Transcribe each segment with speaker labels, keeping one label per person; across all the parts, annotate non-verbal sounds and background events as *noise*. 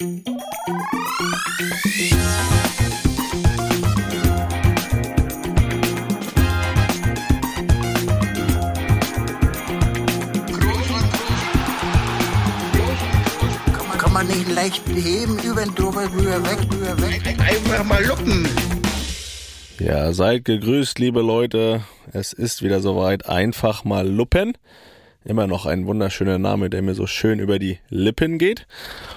Speaker 1: Kann man nicht leicht beheben, über den drüber, rüber, weg, rüber, weg.
Speaker 2: Einfach mal luppen.
Speaker 3: Ja, seid gegrüßt, liebe Leute. Es ist wieder soweit. Einfach mal Luppen. Immer noch ein wunderschöner Name, der mir so schön über die Lippen geht.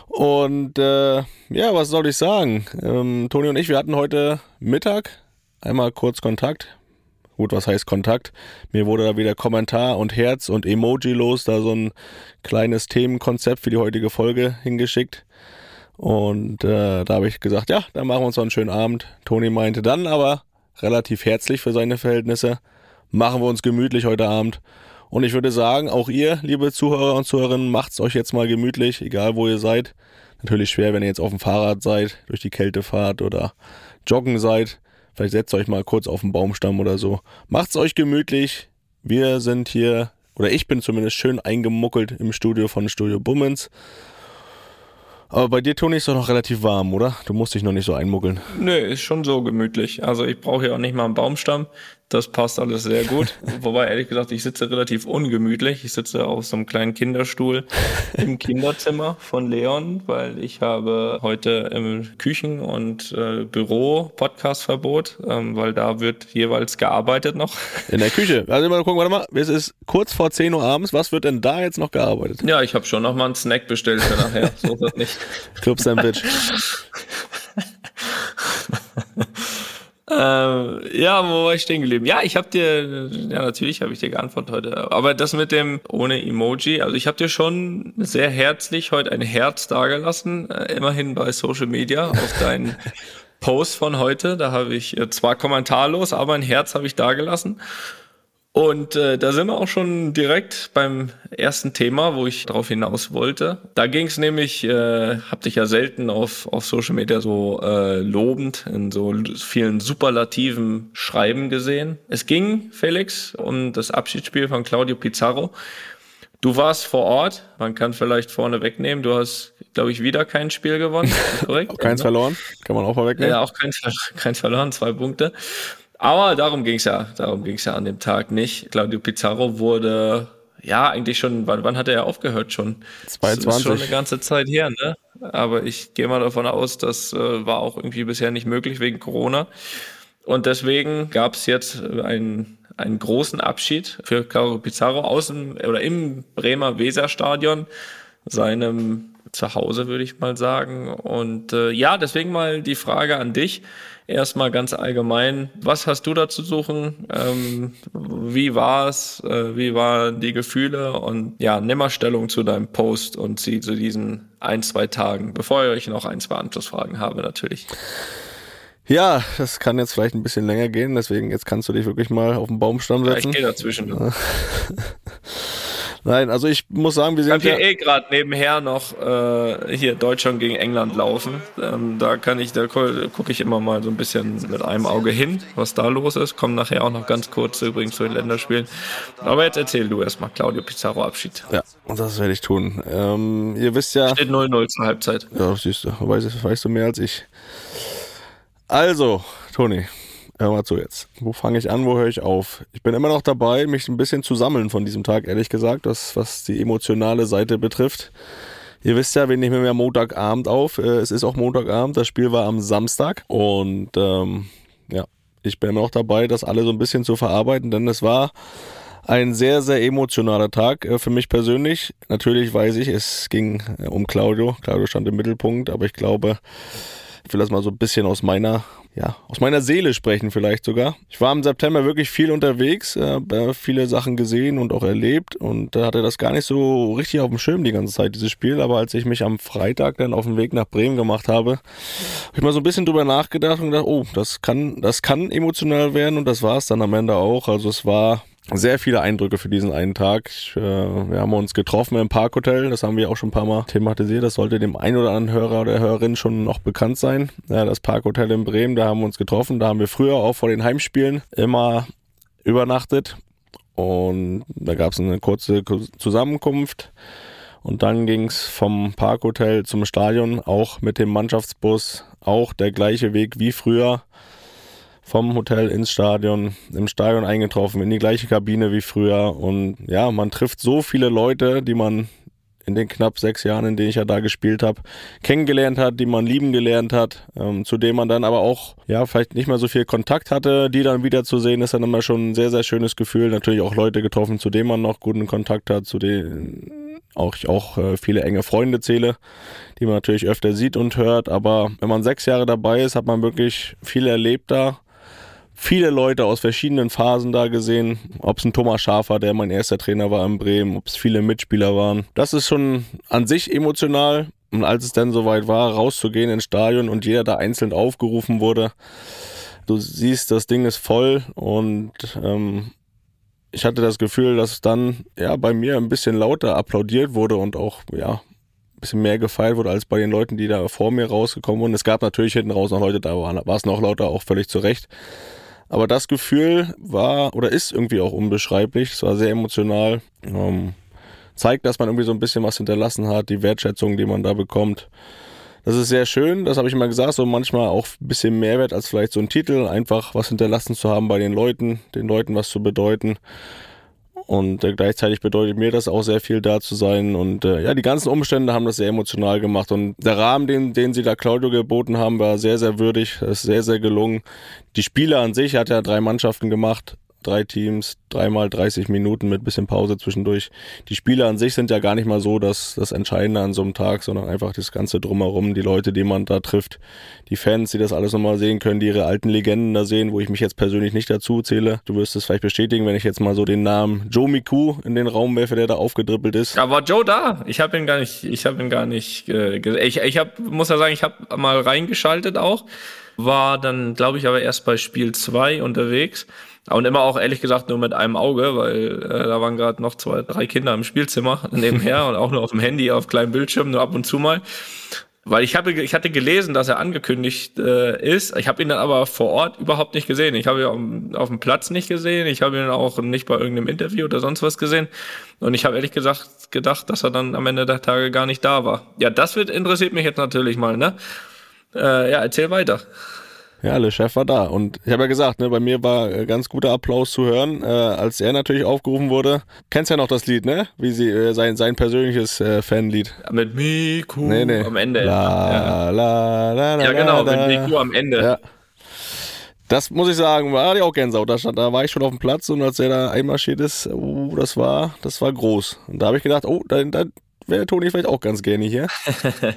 Speaker 3: Und äh, ja, was soll ich sagen? Ähm, Toni und ich, wir hatten heute Mittag einmal kurz Kontakt. Gut, was heißt Kontakt? Mir wurde da wieder Kommentar und Herz und Emoji los, da so ein kleines Themenkonzept für die heutige Folge hingeschickt. Und äh, da habe ich gesagt, ja, dann machen wir uns noch einen schönen Abend. Toni meinte dann aber relativ herzlich für seine Verhältnisse, machen wir uns gemütlich heute Abend. Und ich würde sagen, auch ihr, liebe Zuhörer und Zuhörerinnen, macht's euch jetzt mal gemütlich, egal wo ihr seid. Natürlich schwer, wenn ihr jetzt auf dem Fahrrad seid, durch die Kälte fahrt oder joggen seid. Vielleicht setzt euch mal kurz auf den Baumstamm oder so. Macht's euch gemütlich. Wir sind hier, oder ich bin zumindest schön eingemuckelt im Studio von Studio Bummens. Aber bei dir, Toni, ist doch noch relativ warm, oder? Du musst dich noch nicht so einmuckeln.
Speaker 4: Nö, ist schon so gemütlich. Also ich brauche ja auch nicht mal einen Baumstamm. Das passt alles sehr gut. Wobei, ehrlich gesagt, ich sitze relativ ungemütlich. Ich sitze auf so einem kleinen Kinderstuhl im *laughs* Kinderzimmer von Leon, weil ich habe heute im Küchen- und äh, Büro Podcastverbot, ähm, weil da wird jeweils gearbeitet noch.
Speaker 3: In der Küche. Also mal gucken, warte mal. Es ist kurz vor 10 Uhr abends. Was wird denn da jetzt noch gearbeitet?
Speaker 4: Ja, ich habe schon noch mal einen Snack bestellt für nachher. So ist das nicht. *laughs*
Speaker 3: Club Sandwich.
Speaker 4: Ähm, ja, wo war ich stehen geblieben? Ja, ich habe dir, ja natürlich habe ich dir geantwortet heute, aber das mit dem ohne Emoji, also ich habe dir schon sehr herzlich heute ein Herz dagelassen, äh, immerhin bei Social Media auf deinen *laughs* Post von heute. Da habe ich äh, zwar kommentarlos, aber ein Herz habe ich dagelassen. Und äh, da sind wir auch schon direkt beim ersten Thema, wo ich darauf hinaus wollte. Da ging es nämlich, äh, hab dich ja selten auf, auf Social Media so äh, lobend in so vielen superlativen Schreiben gesehen. Es ging, Felix, um das Abschiedsspiel von Claudio Pizarro. Du warst vor Ort, man kann vielleicht vorne wegnehmen. Du hast, glaube ich, wieder kein Spiel gewonnen. *laughs*
Speaker 3: Korrekt? keins verloren, kann man auch vorwegnehmen.
Speaker 4: Ja, auch keins, *laughs* keins verloren, zwei Punkte. Aber darum ging's ja, darum ging's ja an dem Tag nicht. Claudio Pizarro wurde ja eigentlich schon, wann, wann hat er ja aufgehört schon?
Speaker 3: 22.
Speaker 4: Das ist schon eine ganze Zeit her, ne? Aber ich gehe mal davon aus, das äh, war auch irgendwie bisher nicht möglich wegen Corona. Und deswegen gab's jetzt einen, einen großen Abschied für Claudio Pizarro aus dem, oder im Bremer Weserstadion, seinem Zuhause, würde ich mal sagen. Und äh, ja, deswegen mal die Frage an dich erstmal ganz allgemein, was hast du da zu suchen? Ähm, wie war es? Äh, wie waren die Gefühle? Und ja, nimm mal Stellung zu deinem Post und sie zu diesen ein, zwei Tagen, bevor ich euch noch ein, zwei Anschlussfragen habe, natürlich.
Speaker 3: Ja, das kann jetzt vielleicht ein bisschen länger gehen, deswegen jetzt kannst du dich wirklich mal auf den Baumstamm setzen.
Speaker 4: Ja, ich gehe dazwischen. *laughs*
Speaker 3: Nein, also ich muss sagen, wir sind
Speaker 4: ich ja eh gerade nebenher noch äh, hier Deutschland gegen England laufen. Ähm, da kann ich, da gucke ich immer mal so ein bisschen mit einem Auge hin, was da los ist. Kommen nachher auch noch ganz kurz übrigens zu den Länderspielen. Aber jetzt erzähl du erstmal Claudio Pizarro Abschied.
Speaker 3: Ja, und das werde ich tun. Ähm, ihr wisst ja.
Speaker 4: Steht 0-0 zur Halbzeit.
Speaker 3: Ja, siehst du, weißt, weißt du mehr als ich. Also, Toni, hör mal zu jetzt. Wo fange ich an, wo höre ich auf? Ich bin immer noch dabei, mich ein bisschen zu sammeln von diesem Tag, ehrlich gesagt, das, was die emotionale Seite betrifft. Ihr wisst ja, wir nehmen ja Montagabend auf. Äh, Es ist auch Montagabend, das Spiel war am Samstag. Und ähm, ja, ich bin immer noch dabei, das alle so ein bisschen zu verarbeiten, denn es war ein sehr, sehr emotionaler Tag äh, für mich persönlich. Natürlich weiß ich, es ging äh, um Claudio. Claudio stand im Mittelpunkt, aber ich glaube, ich will das mal so ein bisschen aus meiner, ja, aus meiner Seele sprechen vielleicht sogar. Ich war im September wirklich viel unterwegs, äh, viele Sachen gesehen und auch erlebt und hatte das gar nicht so richtig auf dem Schirm die ganze Zeit, dieses Spiel. Aber als ich mich am Freitag dann auf den Weg nach Bremen gemacht habe, habe ich mal so ein bisschen drüber nachgedacht und gedacht, oh, das kann, das kann emotional werden und das war es dann am Ende auch. Also es war sehr viele Eindrücke für diesen einen Tag. Ich, äh, wir haben uns getroffen im Parkhotel, das haben wir auch schon ein paar Mal thematisiert. Das sollte dem einen oder anderen Hörer oder Hörerin schon noch bekannt sein. Ja, das Parkhotel in Bremen, da haben wir uns getroffen. Da haben wir früher auch vor den Heimspielen immer übernachtet. Und da gab es eine kurze Zusammenkunft. Und dann ging's vom Parkhotel zum Stadion, auch mit dem Mannschaftsbus, auch der gleiche Weg wie früher. Vom Hotel ins Stadion, im Stadion eingetroffen, in die gleiche Kabine wie früher. Und ja, man trifft so viele Leute, die man in den knapp sechs Jahren, in denen ich ja da gespielt habe, kennengelernt hat, die man lieben gelernt hat, ähm, zu denen man dann aber auch, ja, vielleicht nicht mehr so viel Kontakt hatte, die dann wieder zu sehen, ist dann immer schon ein sehr, sehr schönes Gefühl. Natürlich auch Leute getroffen, zu denen man noch guten Kontakt hat, zu denen auch ich auch äh, viele enge Freunde zähle, die man natürlich öfter sieht und hört. Aber wenn man sechs Jahre dabei ist, hat man wirklich viel erlebt da viele Leute aus verschiedenen Phasen da gesehen. Ob es ein Thomas Schafer, der mein erster Trainer war in Bremen, ob es viele Mitspieler waren. Das ist schon an sich emotional. Und als es dann soweit war, rauszugehen ins Stadion und jeder da einzeln aufgerufen wurde, du siehst, das Ding ist voll und ähm, ich hatte das Gefühl, dass dann ja bei mir ein bisschen lauter applaudiert wurde und auch ja ein bisschen mehr gefeiert wurde als bei den Leuten, die da vor mir rausgekommen wurden. Es gab natürlich hinten raus noch Leute, da war es noch lauter, auch völlig zu Recht. Aber das Gefühl war oder ist irgendwie auch unbeschreiblich. Es war sehr emotional. Ähm, zeigt, dass man irgendwie so ein bisschen was hinterlassen hat, die Wertschätzung, die man da bekommt. Das ist sehr schön, das habe ich immer gesagt, so manchmal auch ein bisschen Mehrwert als vielleicht so ein Titel, einfach was hinterlassen zu haben bei den Leuten, den Leuten was zu bedeuten. Und äh, gleichzeitig bedeutet mir das auch sehr viel da zu sein. Und äh, ja, die ganzen Umstände haben das sehr emotional gemacht. Und der Rahmen, den, den sie da Claudio geboten haben, war sehr, sehr würdig. Das ist sehr, sehr gelungen. Die Spieler an sich hat ja drei Mannschaften gemacht drei Teams, dreimal 30 Minuten mit bisschen Pause zwischendurch. Die Spiele an sich sind ja gar nicht mal so das, das Entscheidende an so einem Tag, sondern einfach das Ganze drumherum, die Leute, die man da trifft, die Fans, die das alles nochmal sehen können, die ihre alten Legenden da sehen, wo ich mich jetzt persönlich nicht dazu zähle. Du wirst es vielleicht bestätigen, wenn ich jetzt mal so den Namen Joe Miku in den Raum werfe, der da aufgedribbelt ist.
Speaker 4: Ja, war Joe da? Ich habe ihn gar nicht, ich habe ihn gar nicht, äh, ich, ich hab, muss ja sagen, ich habe mal reingeschaltet auch, war dann, glaube ich, aber erst bei Spiel zwei unterwegs. Und immer auch ehrlich gesagt nur mit einem Auge, weil äh, da waren gerade noch zwei, drei Kinder im Spielzimmer *laughs* nebenher und auch nur auf dem Handy, auf kleinem Bildschirm, nur ab und zu mal. Weil ich habe, ich hatte gelesen, dass er angekündigt äh, ist. Ich habe ihn dann aber vor Ort überhaupt nicht gesehen. Ich habe ihn auf, auf dem Platz nicht gesehen. Ich habe ihn auch nicht bei irgendeinem Interview oder sonst was gesehen. Und ich habe ehrlich gesagt gedacht, dass er dann am Ende der Tage gar nicht da war. Ja, das wird interessiert mich jetzt natürlich mal. Ne? Äh, ja, erzähl weiter.
Speaker 3: Ja, Le Chef war da. Und ich habe ja gesagt, ne, bei mir war äh, ganz guter Applaus zu hören, äh, als er natürlich aufgerufen wurde. Kennst ja noch das Lied, ne? Wie sie, äh, sein, sein persönliches äh, Fanlied.
Speaker 4: Mit Miku
Speaker 3: nee, nee.
Speaker 4: am Ende.
Speaker 3: La, ja. la, la, la,
Speaker 4: ja, genau, mit Miku am Ende. Ja.
Speaker 3: Das muss ich sagen, war ja auch Gänsehaut. Da, stand, da war ich schon auf dem Platz und als er da einmarschiert ist, oh, das war, das war groß. Und da habe ich gedacht, oh, da, da, wäre Toni vielleicht auch ganz gerne hier.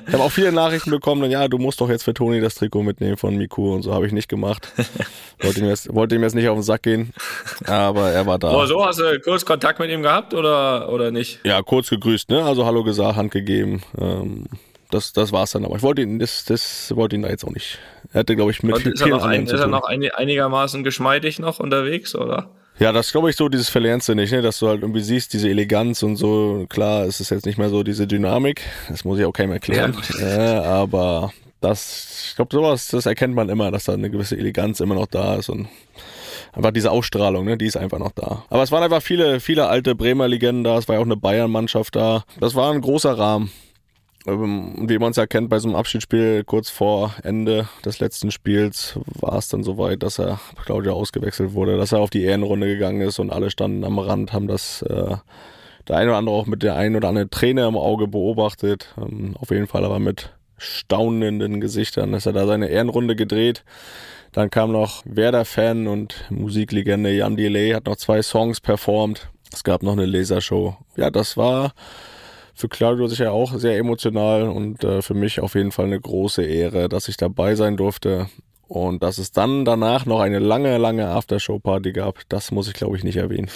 Speaker 3: Ich habe auch viele Nachrichten bekommen, dann, ja, du musst doch jetzt für Toni das Trikot mitnehmen von Miku und so habe ich nicht gemacht. *laughs* Wollte ihm, jetzt, wollte ihm jetzt nicht auf den Sack gehen, aber er war da.
Speaker 4: Oh, so hast du kurz Kontakt mit ihm gehabt oder, oder nicht?
Speaker 3: Ja, kurz gegrüßt, ne? Also Hallo gesagt, Hand gegeben. Ähm, das, das war's dann aber. Ich wollte ihn, das, das wollte ihn da jetzt auch nicht. Er hatte, glaube ich, mit
Speaker 4: viel, ist er noch, ein, ist er noch einigermaßen geschmeidig noch unterwegs, oder?
Speaker 3: Ja, das glaube ich so, dieses verlernst du nicht, ne? dass du halt irgendwie siehst, diese Eleganz und so. Klar, es ist jetzt nicht mehr so diese Dynamik, das muss ich auch keinem erklären, ja. *laughs* äh, aber das, ich glaube, sowas, das erkennt man immer, dass da eine gewisse Eleganz immer noch da ist und einfach diese Ausstrahlung, ne, die ist einfach noch da. Aber es waren einfach viele, viele alte Bremer Legenden da, es war ja auch eine Bayern-Mannschaft da. Das war ein großer Rahmen. Ähm, wie man es ja kennt bei so einem Abschiedsspiel, kurz vor Ende des letzten Spiels war es dann soweit, dass er Claudia ausgewechselt wurde, dass er auf die Ehrenrunde gegangen ist und alle standen am Rand, haben das äh, der eine oder andere auch mit der einen oder anderen Träne im Auge beobachtet. Ähm, auf jeden Fall aber mit staunenden Gesichtern ist er da seine Ehrenrunde gedreht. Dann kam noch Werder-Fan und Musiklegende Jan Delay, hat noch zwei Songs performt. Es gab noch eine Lasershow. Ja, das war für Claudio sicher auch sehr emotional und äh, für mich auf jeden Fall eine große Ehre, dass ich dabei sein durfte. Und dass es dann danach noch eine lange, lange Aftershow-Party gab, das muss ich glaube ich nicht erwähnen.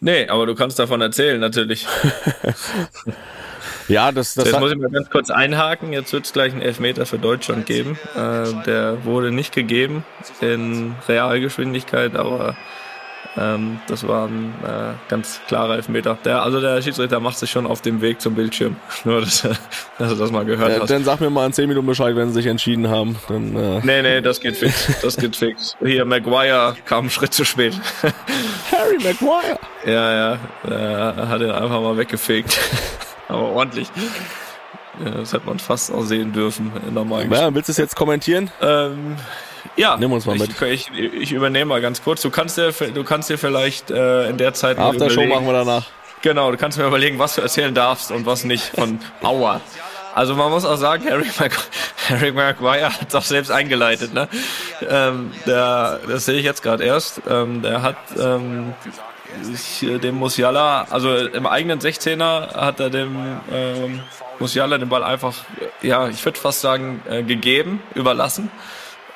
Speaker 4: Nee, aber du kannst davon erzählen, natürlich. *laughs*
Speaker 3: ja, das, das
Speaker 4: Jetzt muss ich mal ganz kurz einhaken. Jetzt wird es gleich einen Elfmeter für Deutschland geben. Äh, der wurde nicht gegeben in Realgeschwindigkeit, aber ähm, das war ein äh, ganz klarer Elfmeter. Der, also der Schiedsrichter macht sich schon auf dem Weg zum Bildschirm. *laughs* Nur, dass, dass du das mal gehört äh, hast.
Speaker 3: Dann sag mir mal in 10 Minuten Bescheid, wenn sie sich entschieden haben. Dann,
Speaker 4: äh nee, nee, das geht fix. Das geht fix. Hier, Maguire kam einen Schritt zu spät. *laughs*
Speaker 3: Harry Maguire!
Speaker 4: Ja, ja. Er hat ihn einfach mal weggefegt. *laughs* aber ordentlich. Ja, das hätte man fast auch sehen dürfen in normalen
Speaker 3: Ja, willst du es jetzt kommentieren?
Speaker 4: Ähm, ja,
Speaker 3: Nimm uns mal
Speaker 4: ich,
Speaker 3: mit.
Speaker 4: Ich, ich übernehme mal ganz kurz. Du kannst dir, du kannst dir vielleicht äh, in der Zeit
Speaker 3: Aftershow
Speaker 4: überlegen-
Speaker 3: machen wir danach.
Speaker 4: Genau, du kannst mir überlegen, was du erzählen darfst und was nicht von Aua. Also man muss auch sagen, Harry, Mag *laughs* Harry Maguire hat es auch selbst eingeleitet. Ne? Ähm, der, das sehe ich jetzt gerade erst. Ähm, der hat ähm, sich, äh, dem Musiala, also im eigenen 16er hat er dem ähm, Musiala den Ball einfach, ja, ich würde fast sagen, äh, gegeben, überlassen.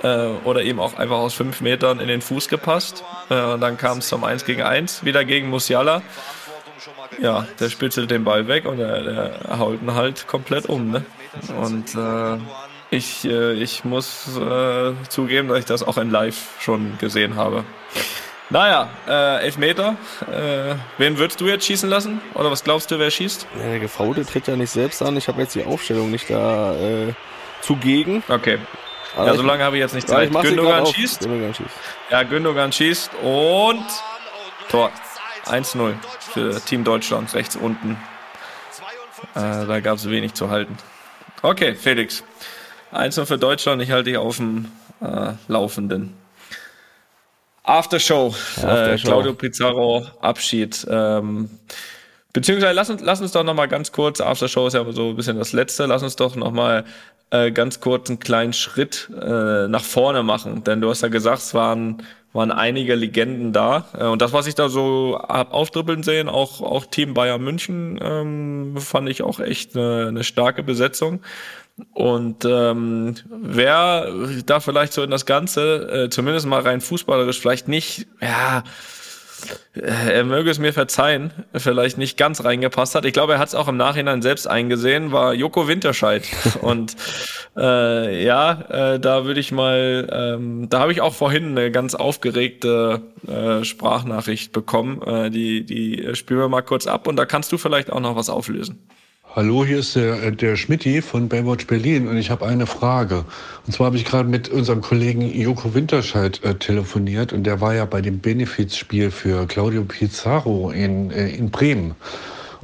Speaker 4: Äh, oder ihm auch einfach aus fünf Metern in den Fuß gepasst. Äh, und dann kam es zum 1 gegen 1, wieder gegen Musiala. Ja, der spitzelt den Ball weg und der, der haut ihn halt komplett um. Ne? Und äh, ich, äh, ich muss äh, zugeben, dass ich das auch in Live schon gesehen habe. Naja, äh, Elfmeter. Äh, wen würdest du jetzt schießen lassen? Oder was glaubst du, wer schießt?
Speaker 3: Ja, der Gefaulte tritt ja nicht selbst an. Ich habe jetzt die Aufstellung nicht da äh, zugegen.
Speaker 4: Okay.
Speaker 3: Aber
Speaker 4: Ja, so lange habe ich jetzt nicht
Speaker 3: Ja, ich
Speaker 4: Zeit.
Speaker 3: sie
Speaker 4: Gündogan schießt.
Speaker 3: Gündogan schießt.
Speaker 4: Ja, Gündogan schießt und Tor. 1-0 für Team Deutschland, rechts unten. Äh, da gab es wenig zu halten. Okay, Felix. 1-0 für Deutschland, ich halte dich auf dem äh, Laufenden. Aftershow, Äh,
Speaker 3: Aftershow.
Speaker 4: Claudio Pizarro, Abschied. Ähm, beziehungsweise lass uns, lass uns doch noch mal ganz kurz, Aftershow ist ja so ein bisschen das Letzte, lass uns doch noch mal äh, ganz kurz einen kleinen Schritt äh, nach vorne machen. Denn du hast ja gesagt, es waren, waren einige Legenden da. Äh, und das, was ich da so hab auftribbeln sehen, auch, auch Team Bayern München, ähm, fand ich auch echt eine, eine starke Besetzung. Und ähm, wer da vielleicht so in das Ganze, äh, zumindest mal rein fußballerisch, vielleicht nicht, ja, er möge es mir verzeihen, vielleicht nicht ganz reingepasst hat. Ich glaube, er hat es auch im Nachhinein selbst eingesehen, war Joko Winterscheid. *laughs* Und äh, ja, äh, da würde ich mal, ähm, da habe ich auch vorhin eine ganz aufgeregte äh, Sprachnachricht bekommen. Äh, die, die spielen wir mal kurz ab und da kannst du vielleicht auch noch was auflösen.
Speaker 2: Hallo, hier ist der, äh, der Schmidti von Baywatch Berlin und ich habe eine Frage. Und zwar habe ich gerade mit unserem Kollegen Joko Winterscheid äh, telefoniert und der war ja bei dem Benefizspiel für Claudio Pizarro in, äh, in Bremen.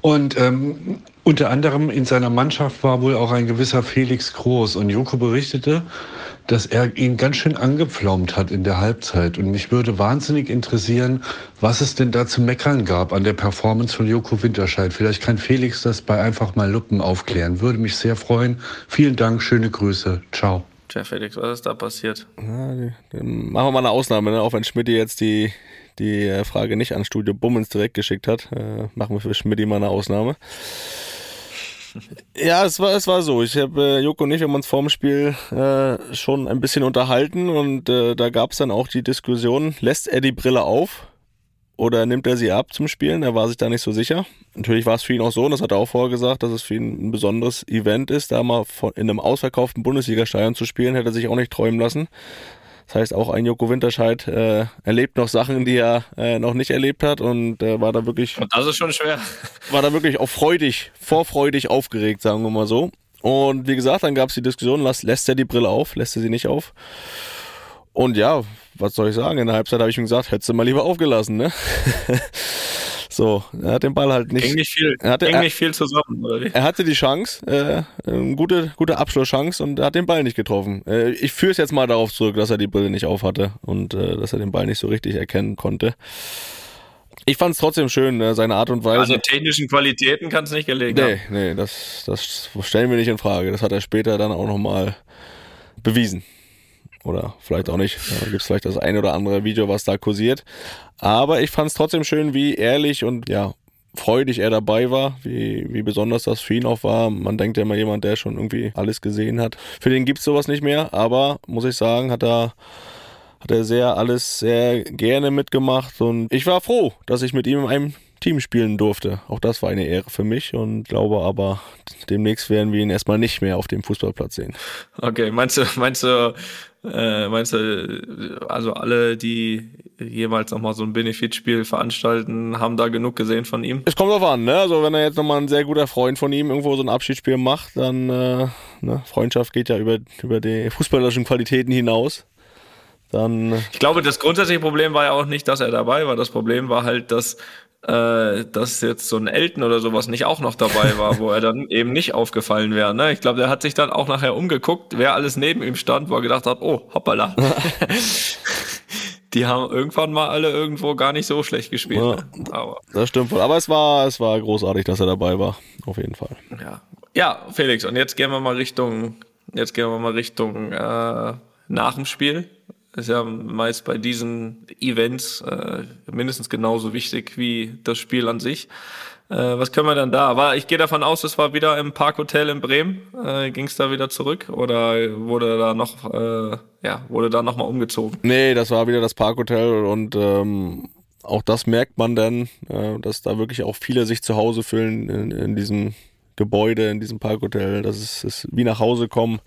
Speaker 2: Und ähm, unter anderem in seiner Mannschaft war wohl auch ein gewisser Felix Groß. Und Joko berichtete, dass er ihn ganz schön angepflaumt hat in der Halbzeit. Und mich würde wahnsinnig interessieren, was es denn da zu meckern gab an der Performance von Joko Winterscheid. Vielleicht kann Felix das bei einfach mal Luppen aufklären. Würde mich sehr freuen. Vielen Dank, schöne Grüße. Ciao.
Speaker 4: Tja, Felix, was ist da passiert?
Speaker 3: Ja, die- dann machen wir mal eine Ausnahme, ne? auch wenn Schmidt jetzt die, die äh, Frage nicht an Studio Bummens direkt geschickt hat. Äh, machen wir für Schmidt mal eine Ausnahme. *laughs* Ja, es war, es war so. Ich habe äh, Joko und ich haben uns vorm Spiel äh, schon ein bisschen unterhalten und äh, da gab es dann auch die Diskussion, lässt er die Brille auf oder nimmt er sie ab zum Spielen? Er war sich da nicht so sicher. Natürlich war es für ihn auch so, und das hat er auch vorher gesagt, dass es für ihn ein besonderes Event ist, da mal von, in einem ausverkauften Bundesliga-Stadion zu spielen, hätte er sich auch nicht träumen lassen. Das heißt, auch ein Joko Winterscheid äh, erlebt noch Sachen, die er äh, noch nicht erlebt hat und äh, war da wirklich
Speaker 4: Und das ist schon schwer. *laughs*
Speaker 3: war da wirklich auch freudig, vorfreudig aufgeregt, sagen wir mal so. Und wie gesagt, dann gab es die Diskussion, lass, lässt er die Brille auf, lässt er sie nicht auf. Und ja, was soll ich sagen? In der Halbzeit habe ich ihm gesagt, hättest du mal lieber aufgelassen, ne? *laughs* so, er hat den Ball halt nicht.
Speaker 4: Ging nicht viel,
Speaker 3: Er hatte-
Speaker 4: ging
Speaker 3: er-
Speaker 4: nicht viel zusammen, oder?
Speaker 3: Er hatte die Chance, äh, eine gute, gute Abschlusschance und er hat den Ball nicht getroffen. Äh, ich führe es jetzt mal darauf zurück, dass er die Brille nicht auf hatte und äh, dass er den Ball nicht so richtig erkennen konnte. Ich fand es trotzdem schön, äh, seine Art und Weise.
Speaker 4: Also technischen Qualitäten kann es nicht gelegen
Speaker 3: Nee,
Speaker 4: haben.
Speaker 3: nee, das, das stellen wir nicht in Frage. Das hat er später dann auch nochmal bewiesen. Oder vielleicht auch nicht. Da gibt es vielleicht das ein oder andere Video, was da kursiert. Aber ich fand es trotzdem schön, wie ehrlich und ja, freudig er dabei war, wie, wie besonders das für ihn auch war. Man denkt ja immer jemand, der schon irgendwie alles gesehen hat. Für den gibt's sowas nicht mehr, aber muss ich sagen, hat er hat er sehr alles sehr gerne mitgemacht und ich war froh, dass ich mit ihm in einem Team spielen durfte. Auch das war eine Ehre für mich und glaube aber, demnächst werden wir ihn erstmal nicht mehr auf dem Fußballplatz sehen.
Speaker 4: Okay, meinst du, meinst du, äh, meinst du, also alle, die jemals nochmal so ein Benefitspiel veranstalten, haben da genug gesehen von ihm?
Speaker 3: Es kommt drauf an, ne? Also wenn er jetzt nochmal ein sehr guter Freund von ihm irgendwo so ein Abschiedsspiel macht, dann äh, ne? Freundschaft geht ja über, über die fußballerischen Qualitäten hinaus. Dann
Speaker 4: Ich glaube, das grundsätzliche Problem war ja auch nicht, dass er dabei war. Das Problem war halt, dass äh, dass jetzt so ein Elton oder sowas nicht auch noch dabei war, wo er dann eben nicht aufgefallen wäre. Ne? Ich glaube, der hat sich dann auch nachher umgeguckt, wer alles neben ihm stand, wo er gedacht hat, oh, hoppala. *laughs* Die haben irgendwann mal alle irgendwo gar nicht so schlecht gespielt.
Speaker 3: Ja,
Speaker 4: ne? Aber
Speaker 3: Das stimmt wohl. Aber es war, es war großartig, dass er dabei war. Auf jeden Fall.
Speaker 4: ja. Ja, Felix, und jetzt gehen wir mal Richtung, jetzt gehen wir mal Richtung äh, nach dem Spiel. Ist ja meist bei diesen Events äh, mindestens genauso wichtig wie das Spiel an sich. Äh, was können wir dann da? Aber ich gehe davon aus, es war wieder im Parkhotel in Bremen. Äh, Ging es da wieder zurück oder wurde da noch, äh, ja, wurde da noch mal umgezogen?
Speaker 3: Nee, das war wieder das Parkhotel und ähm, auch das merkt man dann, äh, dass da wirklich auch viele sich zu Hause fühlen in, in diesem Gebäude, in diesem Parkhotel. Das ist, ist wie nach Hause kommen,